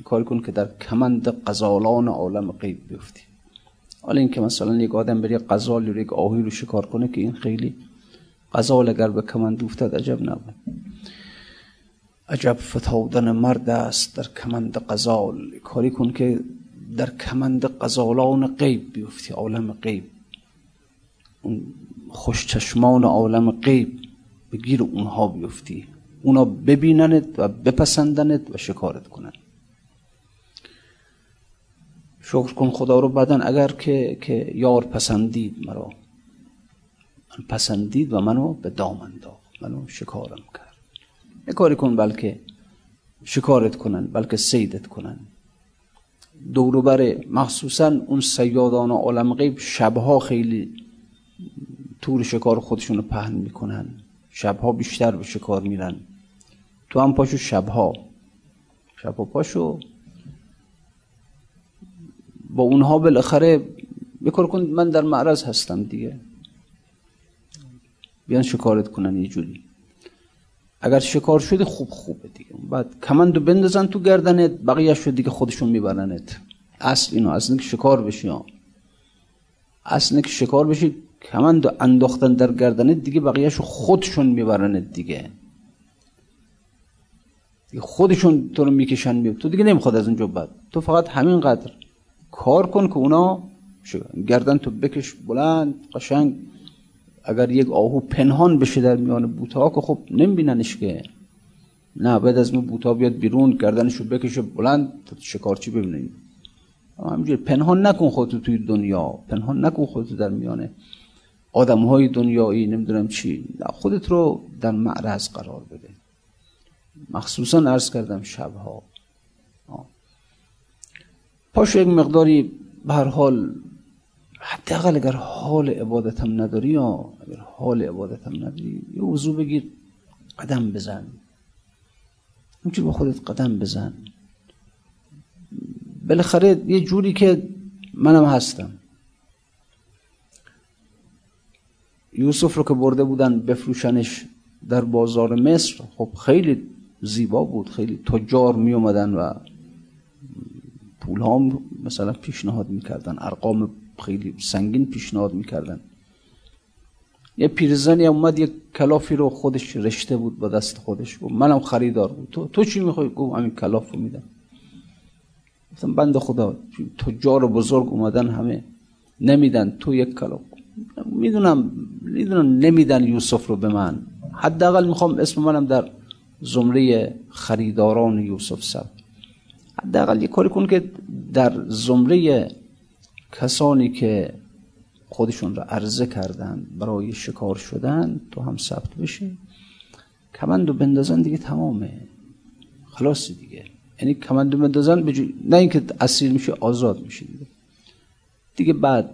کار کن که در کمند غزالان عالم غیب بیفتی. حالا اینکه مثلا یک آدم بری غزال یا یک آهی رو شکار کنه که این خیلی غزال اگر به کمند افتد عجب نبود. عجب فتادن مرد است در کمند غزال. کاری کن که در کمند قزالان غیب بیفتی عالم غیب. اون خوشچشمان عالم غیب بگیر اونها بیفتی. اونا ببیننت و بپسندنت و شکارت کنن. شکر کن خدا رو بدن اگر که, که یار پسندید مرا. من پسندید و منو به دام انداخت. منو شکارم کرد. کاری کن بلکه شکارت کنن بلکه سیدت کنن. دوروبر مخصوصا اون سیادان عالم غیب شبها خیلی تور شکار خودشون رو پهن می‌کنن. شبها بیشتر به شکار میرن. تو هم پاشو شبها. شبها پاشو با اونها بالاخره بکار کن من در معرض هستم دیگه. بیان شکارت کنن یه جوری. اگر شکار شدی خوب خوبه دیگه. بعد کمندو بندازن تو گردنت بقیه شد دیگه خودشون میبرنت. اصل اینو اصل که شکار بشی اصل که شکار بشی کمندو انداختن در گردنت دیگه بقیهشو خودشون میبرنت دیگه. خودشون تو رو می‌کشن میب تو دیگه نمی‌خواد از اونجا بعد تو فقط همینقدر کار کن که اونا گردن تو بکش بلند قشنگ. اگر یک آهو پنهان بشه در میان بوتا که خب نمیبیننش که. نه بعد از اون بوتا بیاد بیرون گردنشو بکشه بلند شکارچی ببینید همینجوری پنهان نکن خودتو توی دنیا. پنهان نکن خودتو در میانه آدم های دنیایی نمی‌دونم چی. خودت رو در معرض قرار بده. مخصوصا عرض کردم شبها. پاشو یک مقداری به هر حال حداقل اگر حال عبادتم نداری یا اگر حال عبادتم نداری یه وضوع بگیر قدم بزن. همچنین با خودت قدم بزن. بالاخره یه جوری که منم هستم. یوسف رو که برده بودن بفروشنش در بازار مصر خب خیلی زیبا بود خیلی تجار می اومدن و پول ها مثلا پیشنهاد می‌کردن ارقام خیلی سنگین پیشنهاد می‌کردن. یه پیرزنی اومد یک کلافی رو خودش رشته بود با دست خودش. گفت منم خریدار بود. تو, تو چی می‌خوای؟ گفت همین کلاف رو میدم. گفتم بند خدا تجار بزرگ اومدن همه نمیدن تو یک کلاف. می‌دونم می‌دونم نمیدن یوسف رو به من. حداقل می‌خوام اسم منم در زمره خریداران یوسف سب حداقل یه کاری کن که در زمره کسانی که خودشون را عرضه کردن برای شکار شدن تو هم ثبت بشی. کمندو بندازن دیگه تمامه. خلاصی دیگه. یعنی کمندو بندازن بجو... نه اینکه اسیر میشه آزاد میشه دیگه. دیگه بعد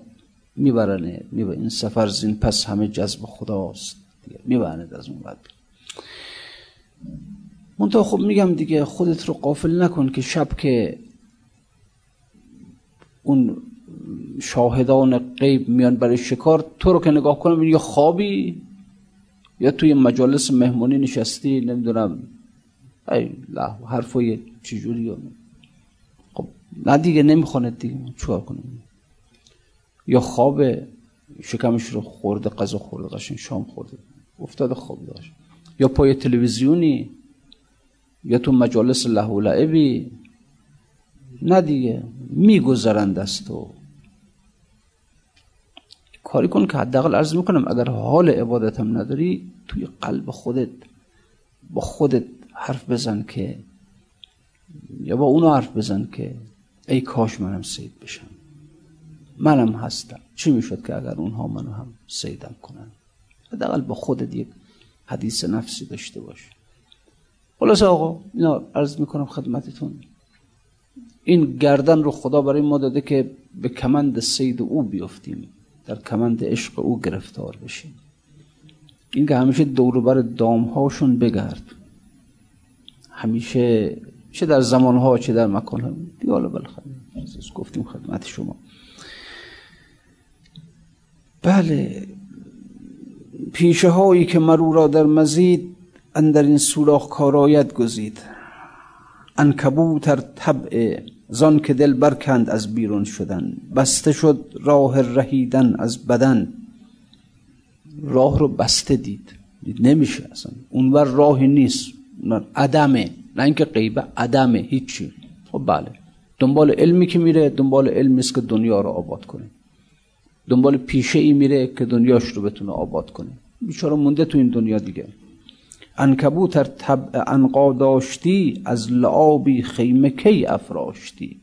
میبرنه می‌برن این سفر زین پس همه جذب خداست دیگه. میبرنه از اون بعد. منتها خب میگم دیگه خودت رو قافل نکن که شب که اون شاهدان غیب میان برای شکار تو رو که نگاه کنم یا خوابی یا توی مجالس مهمونی نشستی نمی‌دونم. ای له حرفای چجوری؟ خب نه دیگه نمی‌خونه دیگه. چوار کنیم یا خواب شکمش رو خورده غذا خورده قشن شام خورده. افتاده خواب داشت. یا پای تلویزیونی یا تو مجالس له و لعبی نه دیگه میگذرند از تو. کاری کن که حداقل عرض می‌کنم اگر حال عبادتم نداری توی قلب خودت با خودت حرف بزن که یا با اونو حرف بزن که ای کاش منم سید بشم. منم هستم. چی می‌شد که اگر اونها منو هم سیدم کنن؟ حداقل با خودت یک حدیث نفسی داشته باش. خلاص آقا اینا عرض می‌کنم خدمتتون. این گردن رو خدا برای ما داده که به کمند سید او بیفتیم. در کمند عشق او گرفتار بشیم این که همیشه دوروبر دامهاشون بگرد. همیشه چه در زمانها چه در مکانها. دیالا بالاخره گفتیم خدمت شما. بله پیشه هایی که مرو را در مزید اندر این سوراخ کارایت گزید. انکبوتر طبع زان که دل برکند از بیرون شدن. بسته شد راه رهیدن از بدن. راه رو بسته دید. دید نمیشه اصلا. اونور راهی نیست. عدمه. نه اینکه غیبه عدمه. هیچی. خب بله. دنبال علمی که میره دنبال علمی است که دنیا رو آباد کنه. دنبال پیشه ای میره که دنیاش رو بتونه آباد کنه. بیچاره مونده تو این دنیا دیگه. انکبوتر طبع انقا داشتی از لعابی خیمه کی افراشتی؟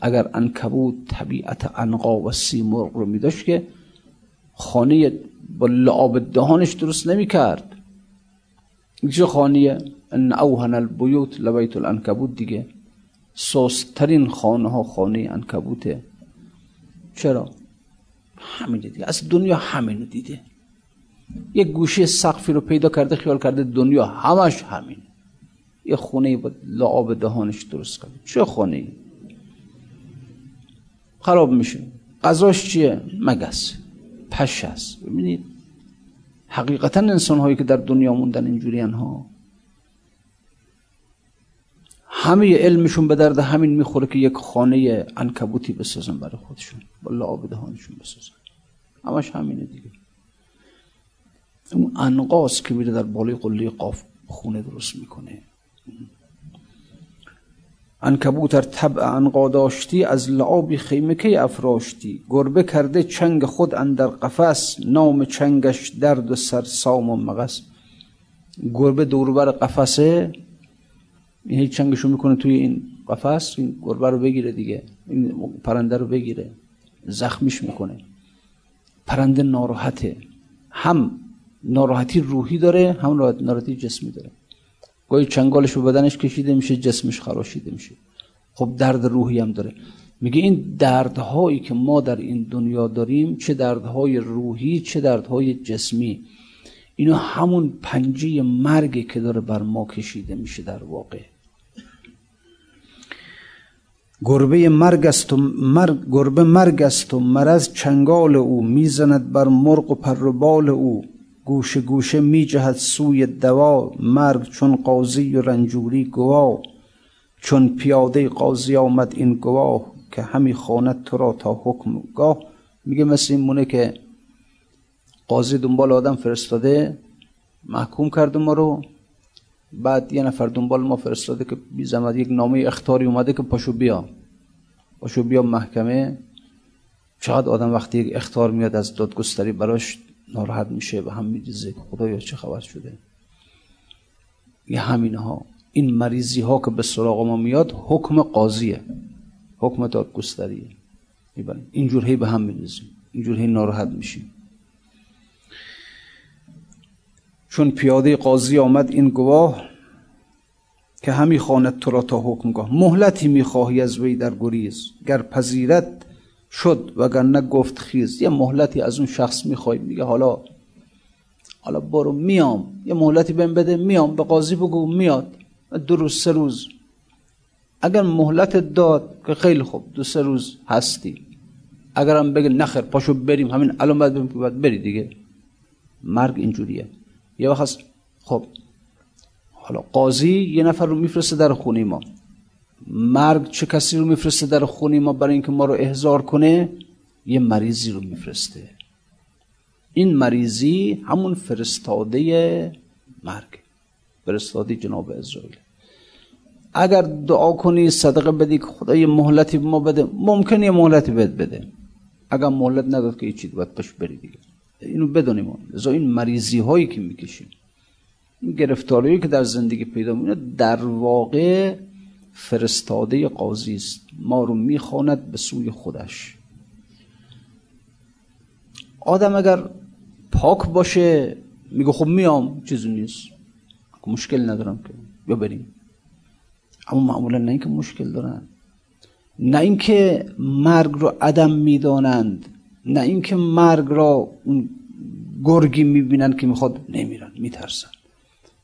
اگر انکبوت طبیعت انقا و سیمرغ رو میداشت که خانه با لعاب دهانش درست نمی‌کرد چه خانیه؟ ان اوهن البیوت لبیت الانکبوت دیگه. سوسترین خانه ها خانه انکبوته. چرا؟ همینه دیگه. از دنیا همینو دیده. یک گوشه سقفی رو پیدا کرده خیال کرده دنیا همش همین. یه خونه با لعاب دهانش درست کرده. چه خونه خراب میشه. غذاش چیه؟ مگس. پش هست ببینید حقیقتا انسان هایی که در دنیا موندن اینجوری ها. همه علمشون به درد همین می‌خوره که یک خانه انکبوتی بسازن برای خودشون با لعاب دهانشون بسازن. همش همینه دیگه. اون انقاس که میره در بالای قله قاف خونه درست می‌کنه. انکبوتر طبع انقا داشتی از لعابی خیمه کی افراشتی. گربه کرده چنگ خود اندر قفس نام چنگش درد و سرسام و مغس گربه دوربر قفسه این هیچ چنگشو می‌کنه توی این قفس این گربه رو بگیره دیگه. این پرنده رو بگیره زخمیش می‌کنه. پرنده ناراحته. هم ناراحتی روحی داره هم ناراحتی جسمی داره. گاهی چنگالش به بدنش کشیده میشه جسمش خراشیده میشه. خب درد روحی هم داره. میگه این دردهایی که ما در این دنیا داریم چه دردهای روحی چه دردهای جسمی. اینا همون پنجه مرگی که داره بر ما کشیده میشه در واقع. گربه مرگ است و مرگ گربه مرگ است و مرض چنگال او می‌زند بر مرغ و پر بال او. گوشه گوشه می جهد سوی دوا مرگ چون قاضی و رنجوری گواه. چون پیاده قاضی آمد این گواه که همی خواند تو را تا حکم گاه. میگه مثل این مونه که قاضی دنبال آدم فرستاده محکوم کرده ما رو. بعد یه نفر دنبال ما فرستاده که بی یک نامه اختاری اومده که پاشو بیا. پاشو بیا محکمه. چقدر آدم وقتی یک اختار میاد از دادگستری براش ناراحت میشه و هم میریزه که خدایا چه خبر شده. یه همین ها این مریضی ها که به سراغ ما میاد حکم قاضیه. حکم دادگستریه. اینجور هی به هم میریزیم. اینجور هی ناراحت میشیم. چون پیاده قاضی آمد این گواه که همی خواند تو را تا حکمگاه. مهلتی می‌خواهی از وی در گریز. گر پذیرت شد وگرنه گفت خیز. یه مهلتی از اون شخص می‌خوای. میگه حالا حالا برو میام. یه مهلتی بهم بده میام. به قاضی بگو میاد. دو روز سه روز. اگر مهلت داد که خیلی خوب دو سه روز هستی. اگرم بگه نخیر پاشو بریم. همین الان باید بریم باید بری دیگه. مرگ اینجوریه. یه وقت خب. حالا قاضی یه نفر رو میفرسته در خونه ما. مرگ چه کسی رو میفرسته در خونی ما برای اینکه ما رو احضار کنه؟ یه مریضی رو میفرسته. این مریضی همون فرستاده مرگ فرستاده جناب اسرائیل. اگر دعا کنی صدقه بدی خدا یه مهلتی به ما بده ممکن یه مهلتی بد بده. اگر مهلت نداد که چیزی باید پش بری دیگه. اینو بدونیم لذا این مریضی هایی که می‌کشیم این گرفتاری که در زندگی پیدا میونه در واقع فرستاده قاضی است. ما رو می‌خواند به سوی خودش. آدم اگر پاک باشه میگه خب میام چیزی نیست. مشکل ندارم که. یا بریم. اما معمولا نه اینکه مشکل دارن. نه اینکه مرگ رو عدم می‌دانند. نه اینکه مرگ را اون گرگی می‌بینند که می‌خواد نمیرن میترسن.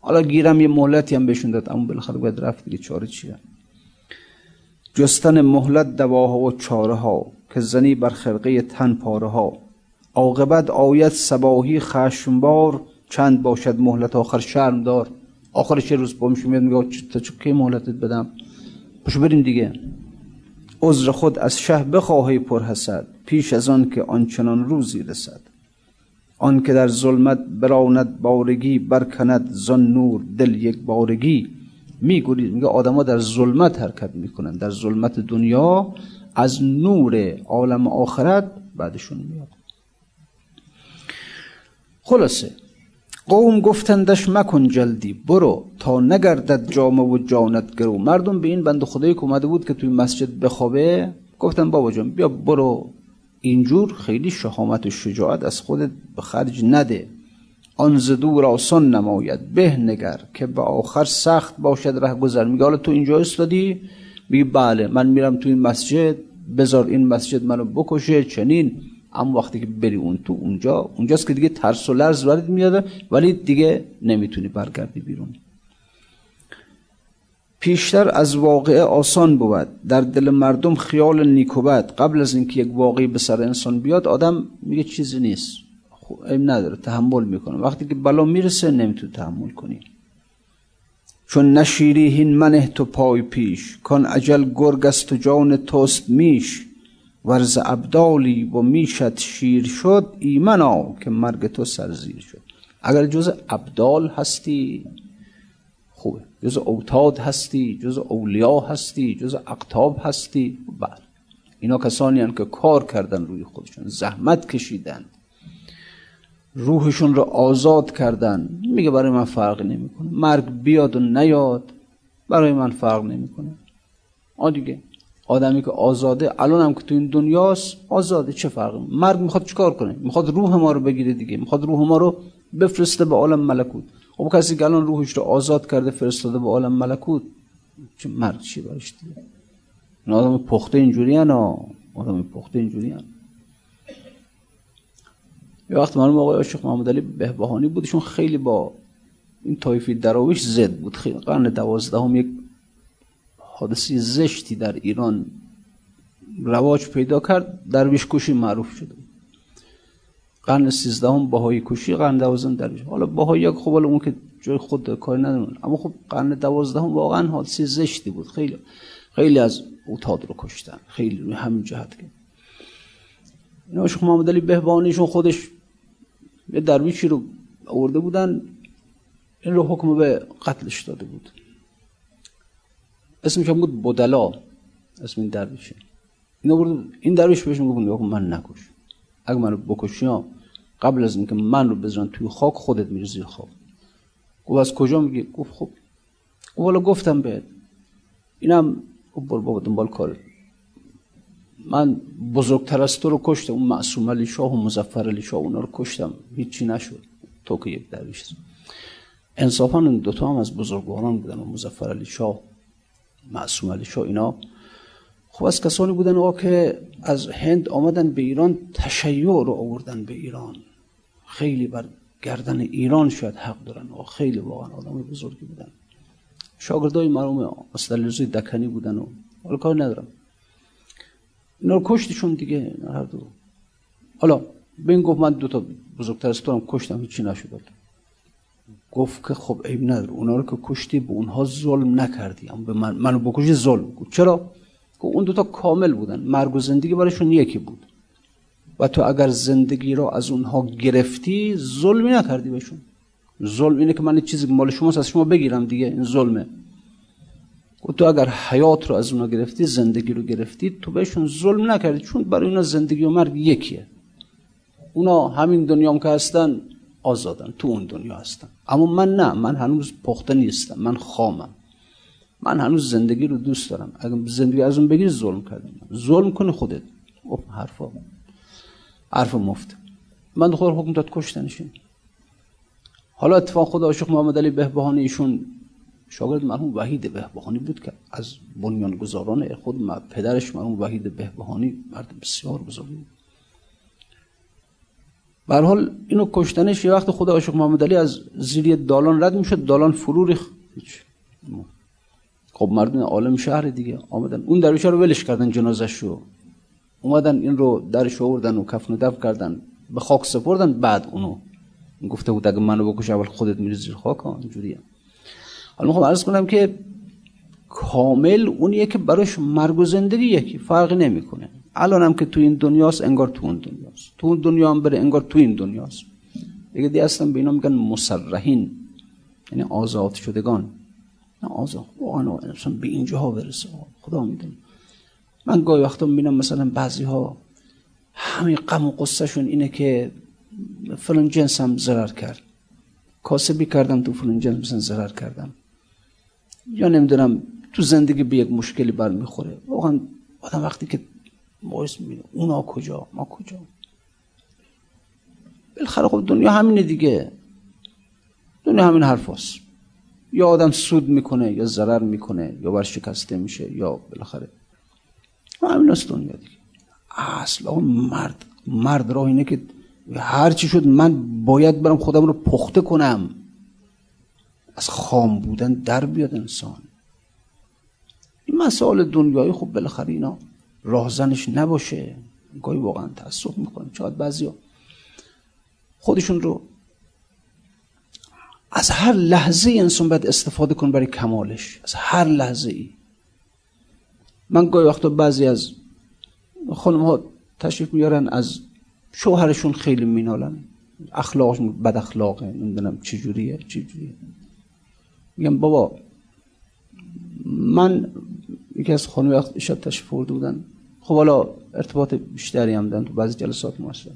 حالا گیرم یه مهلتی هم بهشون داد اما بالاخره باید رفت دیگه چاره چیه؟ جستن مهلت دواها و چاره ها که زنی بر خرقه تن پاره ها عاقبت آید سباهی خشمبار چند باشد مهلت آخر شرم دار. آخرش یه روز با میاد میگه تا چه مهلتت بدم؟ پشو بریم دیگه. عذر خود از شه بخواهی پر حسد پیش از آن که آنچنان روزی رسد. آن که در ظلمت براند بارگی برکند زن نور دل یک بارگی. می‌گوید میگه آدما در ظلمت حرکت می‌کنن در ظلمت دنیا از نور عالم آخرت بعدشون میاد. خلاصه قوم گفتندش مکن جلدی برو تا نگردد جامه و جانت گرو. مردم به این بند خدایی که اومده بود که توی مسجد بخوابه گفتن بابا جان بیا برو اینجور خیلی شهامت و شجاعت از خودت به خرج نده. آن زدور آسان نماید. به نگر که به آخر سخت باشد ره گذر. میگه حالا تو اینجا استادی؟ میگه بله من میرم توی این مسجد. بذار این مسجد منو بکشه چنین. اما وقتی که بری اون تو اونجا اونجاست که دیگه ترس و لرز وارد میاد ولی دیگه نمی‌تونی برگردی بیرون. پیشتر از واقعه آسان بود. در دل مردم خیال نیکوبت قبل از اینکه یک واقعی به سر انسان بیاد آدم میگه چیزی نیست. این نداره تحمل می‌کنه. وقتی که بلا می‌رسه نمی‌تونه تحمل کنی. چون نشیری هین منه تو پای پیش کن عجل گرگ است و جان توست میش. ورز ابدالی و میشت شیر شد ایمنا که مرگ تو سرزیر شد. اگر جز ابدال هستی خوبه. جز اوتاد هستی جز اولیا هستی جز اقتاب هستی بله. اینا کسانی هن که کار کردن روی خودشون زحمت کشیدن. روحشون رو آزاد کردن. میگه برای من فرق نمی‌کنه. مرگ بیاد و نیاد برای من فرق نمی‌کنه. آ دیگه. آدمی که آزاده الان هم که تو این دنیاست آزاده. چه فرقی؟ مرگ می‌خواد چیکار کنه؟ می‌خواد روح ما رو بگیره دیگه. می‌خواد روح ما رو بفرسته به عالم ملکوت. خب کسی که الان روحش رو آزاد کرده فرستاده به عالم ملکوت چه مرگ چی برش دیگه؟ این آدم پخته اینجوری آدم پخته اینجوری یه وقت مرحوم آقای شیخ محمد علی بهبهانی بودشون خیلی با این طایفی دراویش زد بود. خیلی قرن دوازدهم یک حادثی زشتی در ایران رواج پیدا کرد درویش کشی معروف شده قرن سیزدهم باهایی کشی قرن دوازدهم درویش. حالا باهایی خب حالا اون که جای خود کاری ندارن. اما خب قرن دوازدهم واقعا حادثی زشتی بود. خیلی خیلی از اوتاد رو کشتن. خیلی روی همین جهت که. اینا محمد علی بهبانیشون خودش یه درویشی رو آورده بودن این رو حکم به قتلش داده بود. اسمش هم بود بدلا اسم این درویشه. این آورده این درویش بهش گفت من نکش. اگه منو بکشی قبل از اینکه من رو بزنن توی خاک خودت میری زیر خاک. گفت از کجا میگی؟ گفت خب گفت گفتم بهت. اینم خب بر بابا دنبال کارت. من بزرگتر از تو رو کشتم. اون معصوم علی شاه و مزفر علی شاه اونا رو کشتم. هیچی نشد. تو که یک درویش انصافا این دوتا هم از بزرگواران بودن. و مزفر علی شاه معصوم علی شاه اینا. خب از کسانی بودن آقا که از هند آمدن به ایران تشیع رو آوردن به ایران. خیلی بر گردن ایران شاید حق دارن. و خیلی واقعا آدم بزرگی بودن. شاگردای مرحوم استاد دکنی بودن و حالا کار ندارم. اینا رو کشتشون دیگه هر دو. حالا به این گفت من دو تا بزرگتر از تو کشتم هیچی نشد. گفت که خب عیب نداره اونا رو که کشتی به اونها ظلم نکردی. اما به من منو بکشی ظلم بود. چرا؟ که اون دوتا کامل بودن. مرگ و زندگی برایشون یکی بود. و تو اگر زندگی رو از اونها گرفتی ظلمی نکردی بهشون. ظلم اینه که من چیزی مال شما از شما بگیرم دیگه این ظلمه. و تو اگر حیات رو از اونا گرفتی زندگی رو گرفتی تو بهشون ظلم نکردی چون برای اونا زندگی و مرگ یکیه. اونا همین دنیا که هستن آزادن تو اون دنیا هستن. اما من نه من هنوز پخته نیستم من خامم. من هنوز زندگی رو دوست دارم. اگر زندگی از اون بگیر ظلم کردم. ظلم کنه خودت. اوه حرفا. حرف مفت. من خود حکم داد کشتنشین. حالا اتفاق خدا عاشق محمد علی بهبهانی ایشون شاگرد مرحوم وحید بهبهانی بود که از بنیانگذاران خود پدرش مرحوم وحید بهبهانی مرد بسیار بزرگی بود. به حال اینو کشتنش یه وقت خود عاشق محمد علی از زیر دالان رد می‌شد دالان فرو ریخت. خب مردم عالم شهر دیگه آمدن. اون درویش رو ولش کردن جنازش رو. اومدن این رو درش آوردن و کفن و دف کردن. به خاک سپردن. بعد اونو. گفته بود اگه منو بکش اول خودت میری زیر خاک اینجوریه. حالا می‌خوام عرض کنم که کامل اونیه که براش مرگ و زندگی یکی فرقی نمی‌کنه. الان هم که تو این دنیاست انگار تو اون دنیاست. تو اون دنیا هم بره انگار تو این دنیاست. دیگه دی اصلا به اینا میگن مسرحین یعنی آزاد شدگان. نه آزاد واقعا انسان به اینجاها برسه. خدا می‌دونه. من گاهی وقتا می‌بینم مثلا بعضی ها همین غم و قصهشون اینه که فلان جنس هم ضرر کرد. کاسبی کردم تو فلان جنس مثلا ضرر کردم. یا نمی‌دونم تو زندگی به یک مشکلی برمیخوره. واقعا آدم وقتی که باعث می‌بینه اونا کجا ما کجا؟ بالاخره خب دنیا همینه دیگه. دنیا همین حرف هست. یا آدم سود می‌کنه یا ضرر می‌کنه یا شکسته میشه یا بالاخره. همین است دنیا دیگه. اصلا مرد مرد راه اینه که هر چی شد من باید برم خودم رو پخته کنم. از خام بودن در بیاد انسان. این مسائل دنیایی خب بالاخره اینا راهزنش نباشه. گاهی واقعا تاسف می‌کنه. شاید بعضیا خودشون رو از هر لحظه انسان باید استفاده کن برای کمالش. از هر لحظه ای. من گاهی وقتا بعضی از خانم ها تشریف میارن از شوهرشون خیلی مینالن. اخلاقشون بد اخلاقه نمی‌دونم چجوریه چجوریه. میگم بابا من یکی از خانم وقت شب تشریف بودن. خب حالا ارتباط بیشتری هم دارن تو بعضی جلسات موثر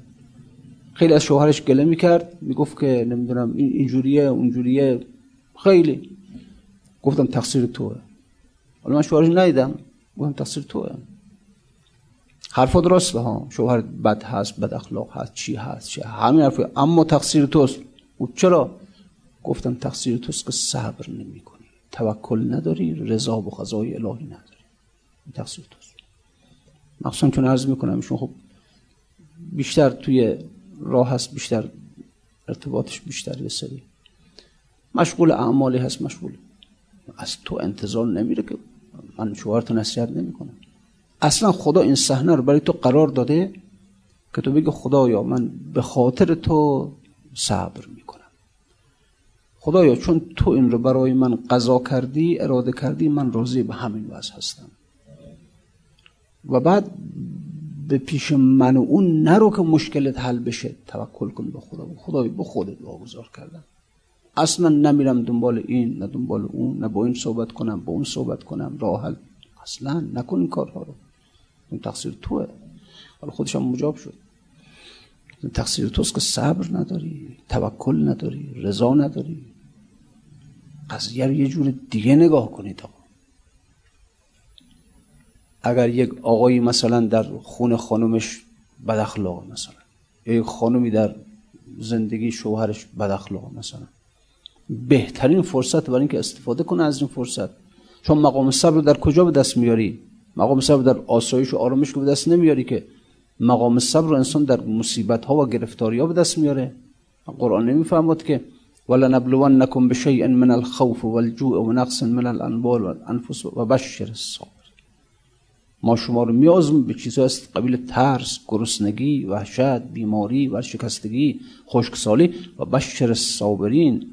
خیلی از شوهرش گله می‌کرد می‌گفت که نمی‌دونم این اینجوریه اونجوریه. خیلی. گفتم تقصیر توه. حالا من شوهرش ندیدم گفتم تقصیر توه. حرفا درسته ها. شوهر بد هست بد اخلاق هست چی هست چی همین حرفی اما تقصیر توست. او چرا؟ گفتم تقصیر توست که صبر نمی کنی توکل نداری رضا و قضای الهی نداری. تقصیر توست مخصوصا چون عرض می‌کنم ایشون خب بیشتر توی راه هست بیشتر ارتباطش بیشتر یه سری. مشغول اعمالی هست مشغول. از تو انتظار نمیره که من شوهرتو نصیحت نمی‌کنم. اصلا خدا این صحنه رو برای تو قرار داده که تو بگی خدایا من به خاطر تو صبر می‌کنم. خدایا چون تو این رو برای من قضا کردی اراده کردی من راضی به همین وضع هستم. و بعد به پیش من و اون نرو که مشکلت حل بشه توکل کن به خدا. خدای به خودت واگذار کردم. اصلا نمیرم دنبال این نه دنبال اون نه با این صحبت کنم با اون صحبت کنم. راه حل. اصلا نکن این کارها رو. این تقصیر توه. حالا خودش هم مجاب شد. تقصیر توست که صبر نداری توکل نداری رضا نداری. قضیه رو یه جور دیگه نگاه کنید آقا. اگر یک آقایی مثلا در خون خانومش بد اخلاق مثلا یک خانومی در زندگی شوهرش بد اخلاق مثلا بهترین فرصت برای اینکه استفاده کنه از این فرصت. چون مقام صبر در کجا به دست میاری؟ مقام صبر در آسایش و آرامش که به دست نمیاری که مقام صبر انسان در مصیبت ها و گرفتاری ها به دست میاره. قرآن نمی‌فهمد که ولا نبلونکم بشیء من الخوف والجوع و نقص من الانبال والانفس و بشر الصابر ما شما رو میازم به چیزها است قبیل ترس گرسنگی وحشت بیماری و شکستگی خشکسالی و بشر الصابرین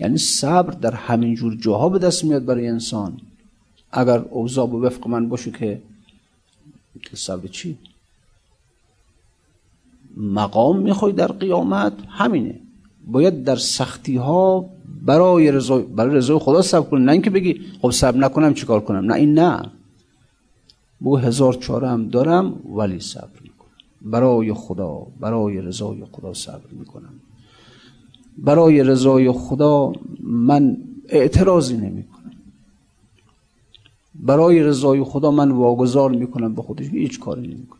یعنی صبر در همین جور جاها به دست میاد برای انسان. اگر اوضاع به وفق من باشه که صبر چی؟ مقام می‌خوای در قیامت؟ همینه. باید در سختی ها برای رضای برای رضای خدا صبر کنی. نه اینکه بگی خب صبر نکنم چیکار کنم. نه این نه. بگو هزار چاره هم دارم ولی صبر می‌کنم. برای خدا برای رضای خدا صبر می‌کنم. برای رضای خدا من اعتراضی نمی‌کنم. برای رضای خدا من واگذار می‌کنم به خودش. هیچ کاری نمی‌کنم.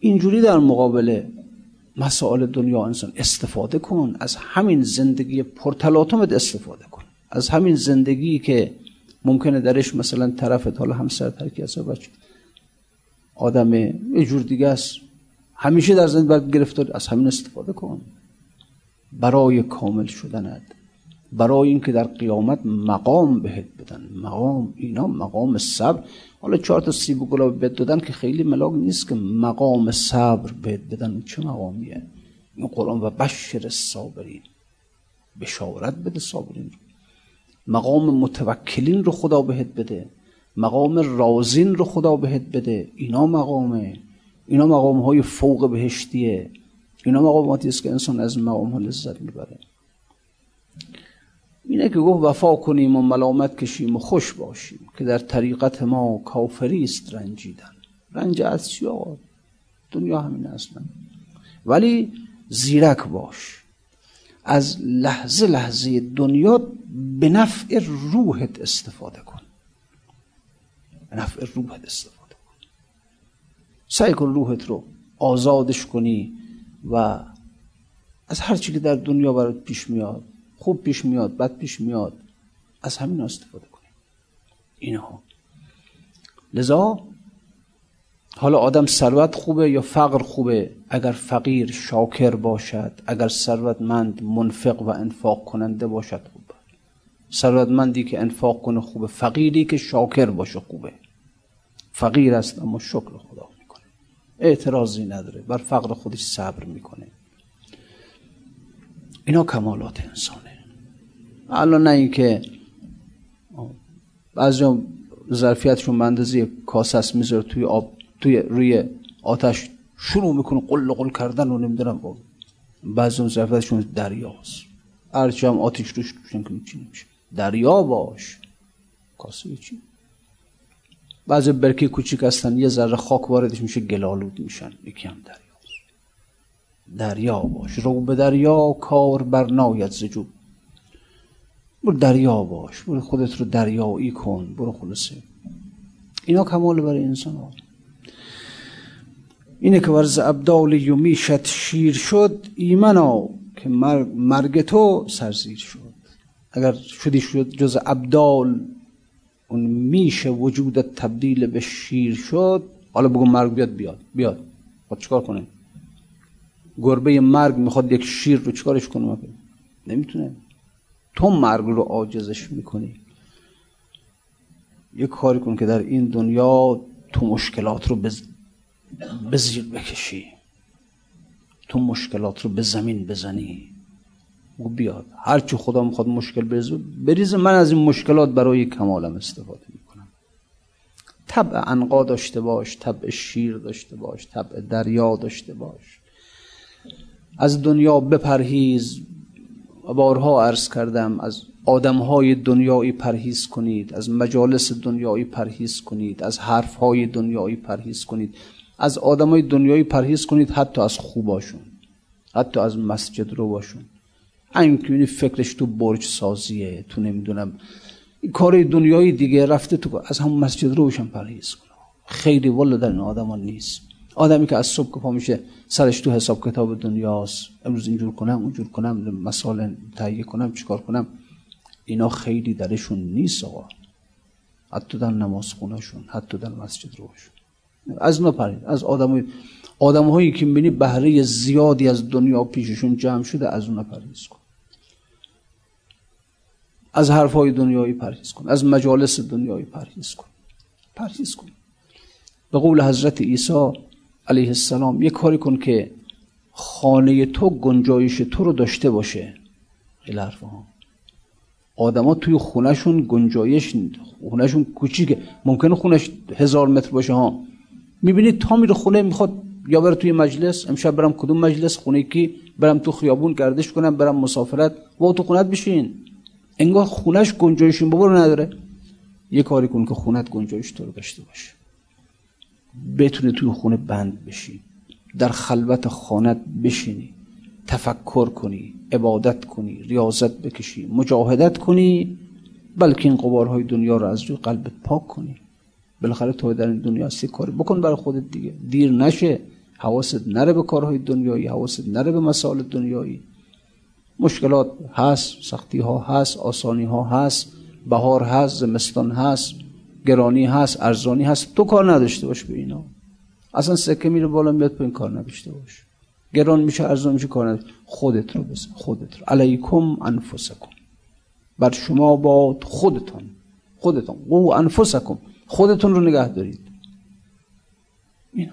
اینجوری در مقابل مسائل دنیا انسان استفاده کن از همین زندگی پرتلاطمت استفاده کن. از همین زندگی که ممکنه درش مثلا طرفت حالا همسر ترکی از بچه. آدم یه جور دیگه است. همیشه در زندگی گرفتار از همین استفاده کن. برای کامل شدنت. برای اینکه در قیامت مقام بهت بدن. مقام اینا مقام صبر. حالا چهار تا سیب و گلاب بهت دادن که خیلی ملاک نیست که مقام صبر بهت بدن. چه مقامیه؟ این قرآن و بشر صابرین. بشارت بده صابرین رو. مقام متوکلین رو خدا بهت بده. مقام رازین رو خدا بهت بده. اینا مقامه. اینا مقام های فوق بهشتیه. اینا مقاماتی است که انسان از مقام ها لذت می‌بره. اینه که گفت وفا کنیم و ملامت کشیم و خوش باشیم که در طریقت ما کافری است رنجیدن. رنج از چیا دنیا همین اصلا. ولی زیرک باش. از لحظه لحظه دنیا به نفع روحت استفاده کن. به نفع روحت استفاده کن. سعی کن روحت رو آزادش کنی و از هر چی که در دنیا برات پیش میاد خوب پیش میاد بد پیش میاد از همین استفاده کنی اینها. لذا حالا آدم ثروت خوبه یا فقر خوبه؟ اگر فقیر شاکر باشد اگر ثروتمند منفق و انفاق کننده باشد خوبه. ثروتمندی که انفاق کنه خوبه فقیری که شاکر باشه خوبه. فقیر است اما شکر خدا می‌کنه. اعتراضی نداره بر فقر خودش صبر می‌کنه. اینا کمالات انسانه الان نه اینکه بعضی ظرفیتشون به اندازه کاسه می‌ذاره توی آب توی روی آتش شروع می‌کنه قل قل کردن و نمی‌دونم. بعضی اون ظرفیتشون دریاست هرچی هم آتش روش روشن که چی نمیشه دریا باش. کاسه چی؟ بعضی برکه کوچیک هستن یه ذره خاک واردش میشه گلالود میشن. یکی هم دریاست دریا باش. رو به دریا کار بر ناید زجوب برو دریا باش برو خودت رو دریایی کن برو خلاصه. اینا کمال برای انسان ها اینه که ورز ابدال یومیشت شیر شد ایمنا که مرگ تو سرزیر شد. اگر شدی شد جز ابدال اون میشه وجودت تبدیل به شیر شد. حالا بگو مرگ بیاد بیاد بیاد. خود چکار کنه؟ گربه مرگ می‌خواد یک شیر رو چکارش کنه؟ نمی‌تونه. تو مرگ رو عاجزش می‌کنی. یک کاری کن که در این دنیا تو مشکلات رو به زیر بکشی. تو مشکلات رو به زمین بزنی. و بیاد. هرچی خدا می‌خواد مشکل بریزه بریزه من از این مشکلات برای کمالم استفاده می‌کنم. طبع انقا داشته باش طبع شیر داشته باش طبع دریا داشته باش. از دنیا بپرهیز بارها عرض کردم از آدمهای دنیایی پرهیز کنید از مجالس دنیایی پرهیز کنید از حرفهای دنیایی پرهیز کنید از آدمای دنیایی پرهیز کنید حتی از خوباشون حتی از مسجد رو باشون. که فکرش تو برج سازیه تو نمی‌دونم کار دنیایی دیگه رفته تو از همون مسجد رو باشن پرهیز کنه. خیلی والا در این آدمان نیست. آدمی که از صبح که پا میشه سرش تو حساب کتاب دنیاست. امروز اینجور کنم اونجور کنم مسائل تهیه کنم چیکار کنم. اینا خیلی درشون نیست آقا. حتی در نماز خونهشون حتی در مسجد روشون از پرید از آدم آدم هایی که می‌بینی بهره زیادی از دنیا پیششون جمع شده از اون پرهیز کن. از حرف های دنیایی پرهیز کن. از مجالس دنیایی پرهیز کن. پرهیز کن. به قول حضرت عیسی علیه السلام یه کاری کن که خانه تو گنجایش تو رو داشته باشه. خیلی حرف ها آدما توی خونهشون گنجایش خونهشون کوچیکه. ممکنه خونش هزار متر باشه ها. می‌بینی تا میره خونه می‌خواد یا بره توی مجلس امشب برم کدوم مجلس خونه کی؟ برم تو خیابون گردش کنم برم مسافرت. و تو خونت بشین. انگار خونش گنجایش بابا نداره. یه کاری کن که خونت گنجایش تو رو داشته باشه. بتونی توی خونه بند بشی. در خلوت خانت بشینی. تفکر کنی عبادت کنی ریاضت بکشی مجاهدت کنی بلکه این قبارهای دنیا رو از روی قلبت پاک کنی. بالاخره تو در این دنیا هستی کاری بکن برای خودت دیگه. دیر نشه حواست نره به کارهای دنیایی حواست نره به مسائل دنیایی. مشکلات هست سختی ها هست آسانی ها هست بهار هست زمستان هست. گرانی هست ارزانی هست. تو کار نداشته باش به اینا. اصلا سکه میره بالا میاد این کار نداشته باش. گران میشه ارزان میشه کار نداشته خودت رو بزن خودت رو. علیکم انفسکم. بر شما باد خودتان. خودتان. قو انفسکم. خودتون رو نگه دارید. اینا.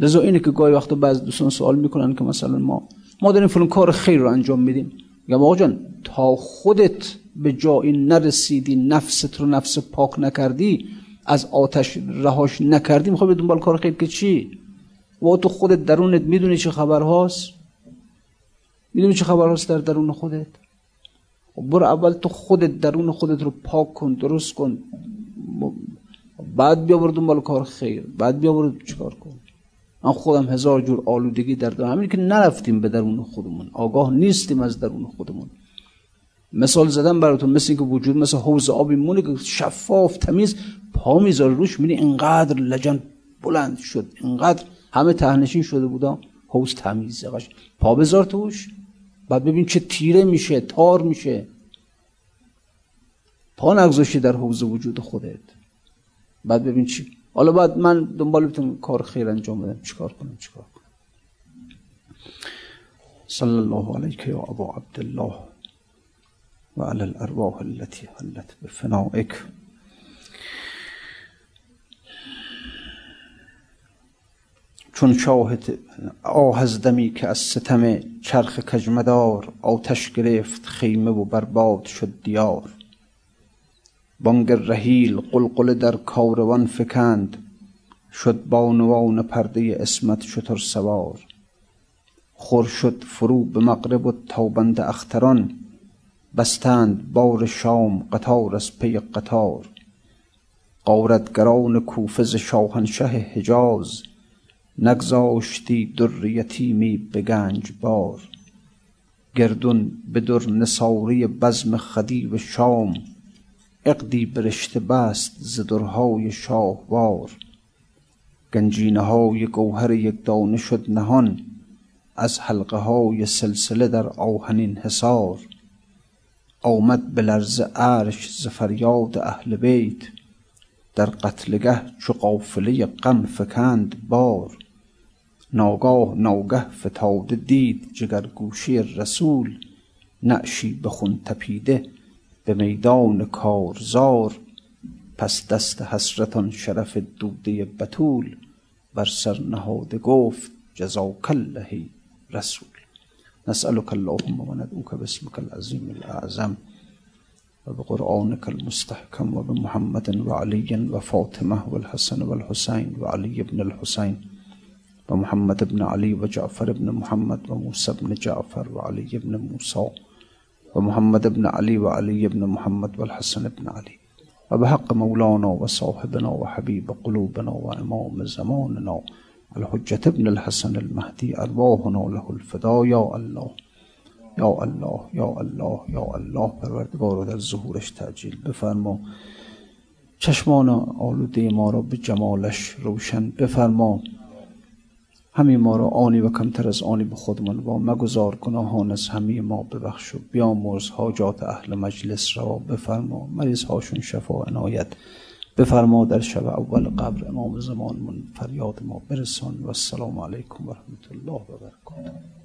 لذا اینه که گاهی وقتا بعض دوستان سوال می‌کنن که مثلا ما ما داریم فلان کار خیر رو انجام میدیم. میگم آقا جان تا خودت به جایی نرسیدی نفست رو نفس پاک نکردی از آتش رهاش نکردی می‌خوای به دنبال کار خیر که چی؟ و تو خودت درونت می‌دونی چه خبر هاست؟ می‌دونی چه خبر هاست در درون خودت؟ خب برو اول تو خودت درون خودت رو پاک کن درست کن. بعد بیا برو دنبال کار خیر بعد بیا برو چیکار کن. من خودم هزار جور آلودگی در دارم. همین که نرفتیم به درون خودمون آگاه نیستیم از درون خودمون. مثال زدم براتون مثل اینکه وجود مثل حوض آبی مونه که شفاف تمیز پا می‌ذاره روش می‌بینی اینقدر لجن بلند شد اینقدر همه تهنشین شده بودم حوض تمیزه پا بذار توش بعد ببین چه تیره میشه تار میشه. پا نگذاشتی در حوض وجود خودت. بعد ببین چی. حالا بعد من دنبال بتونم کار خیر انجام بدم. چیکار کنم؟ چیکار کنم؟ صلی الله علیک یا ابو عبدالله. و علی الارواح التي حلت بفنائک چون شاهد آه از دمی که از ستم چرخ کجمدار آتش گرفت خیمه و برباد شد دیار. بانگ رهیل قلقل در کاروان فکند شد بانوان پرده اسمت شتر سوار. خور شد فرو به مغرب و تابند اختران. بستند بار شام قطار از پی قطار. غارتگران کوفه ز شاهنشه حجاز نگذاشتی در یتیمی به گنج بار. گردون به در نثاری بزم خدیو شام عقدی برشته بست ز درهای شاهوار. گنجینه های گوهر یک دانه شد نهان از حلقه های سلسله در آهنین حصار. آمد به لرز عرش ز فریاد اهل بیت. در قتلگه چو قافله غم فکند بار. ناگاه ناگه فتاده دید جگرگوشی رسول. نعشی به خون تپیده به میدان کارزار. پس دست حسرتان شرف دوده بتول. بر سر نهاده گفت جزاک الله رسول. نسألك اللهم وندعوك باسمك العظيم الأعظم وبقرآنك المستحكم وبمحمد وعلي وفاطمة والحسن والحسين وعلي بن الحسين ومحمد بن علي وجعفر بن محمد وموسى بن جعفر وعلي بن موسى ومحمد بن علي وعلي بن محمد والحسن بن علي وبحق مولانا وصاحبنا وحبيب قلوبنا وإمام زماننا الحجت ابن الحسن المهدی ارواحنا له الفدا یا الله یا الله یا الله یا الله. پروردگار در ظهورش تعجیل بفرما. چشمان آلوده ما را به جمالش روشن بفرما. همه ما را آنی و کمتر از آنی به خودمان و مگذار گناهان از همه ما ببخش و بیامرز حاجات اهل مجلس را بفرما. مریض هاشون شفا عنایت. بفرما در شب اول قبر امام زمان من فریاد ما برسان و السلام علیکم و رحمت الله و برکاته.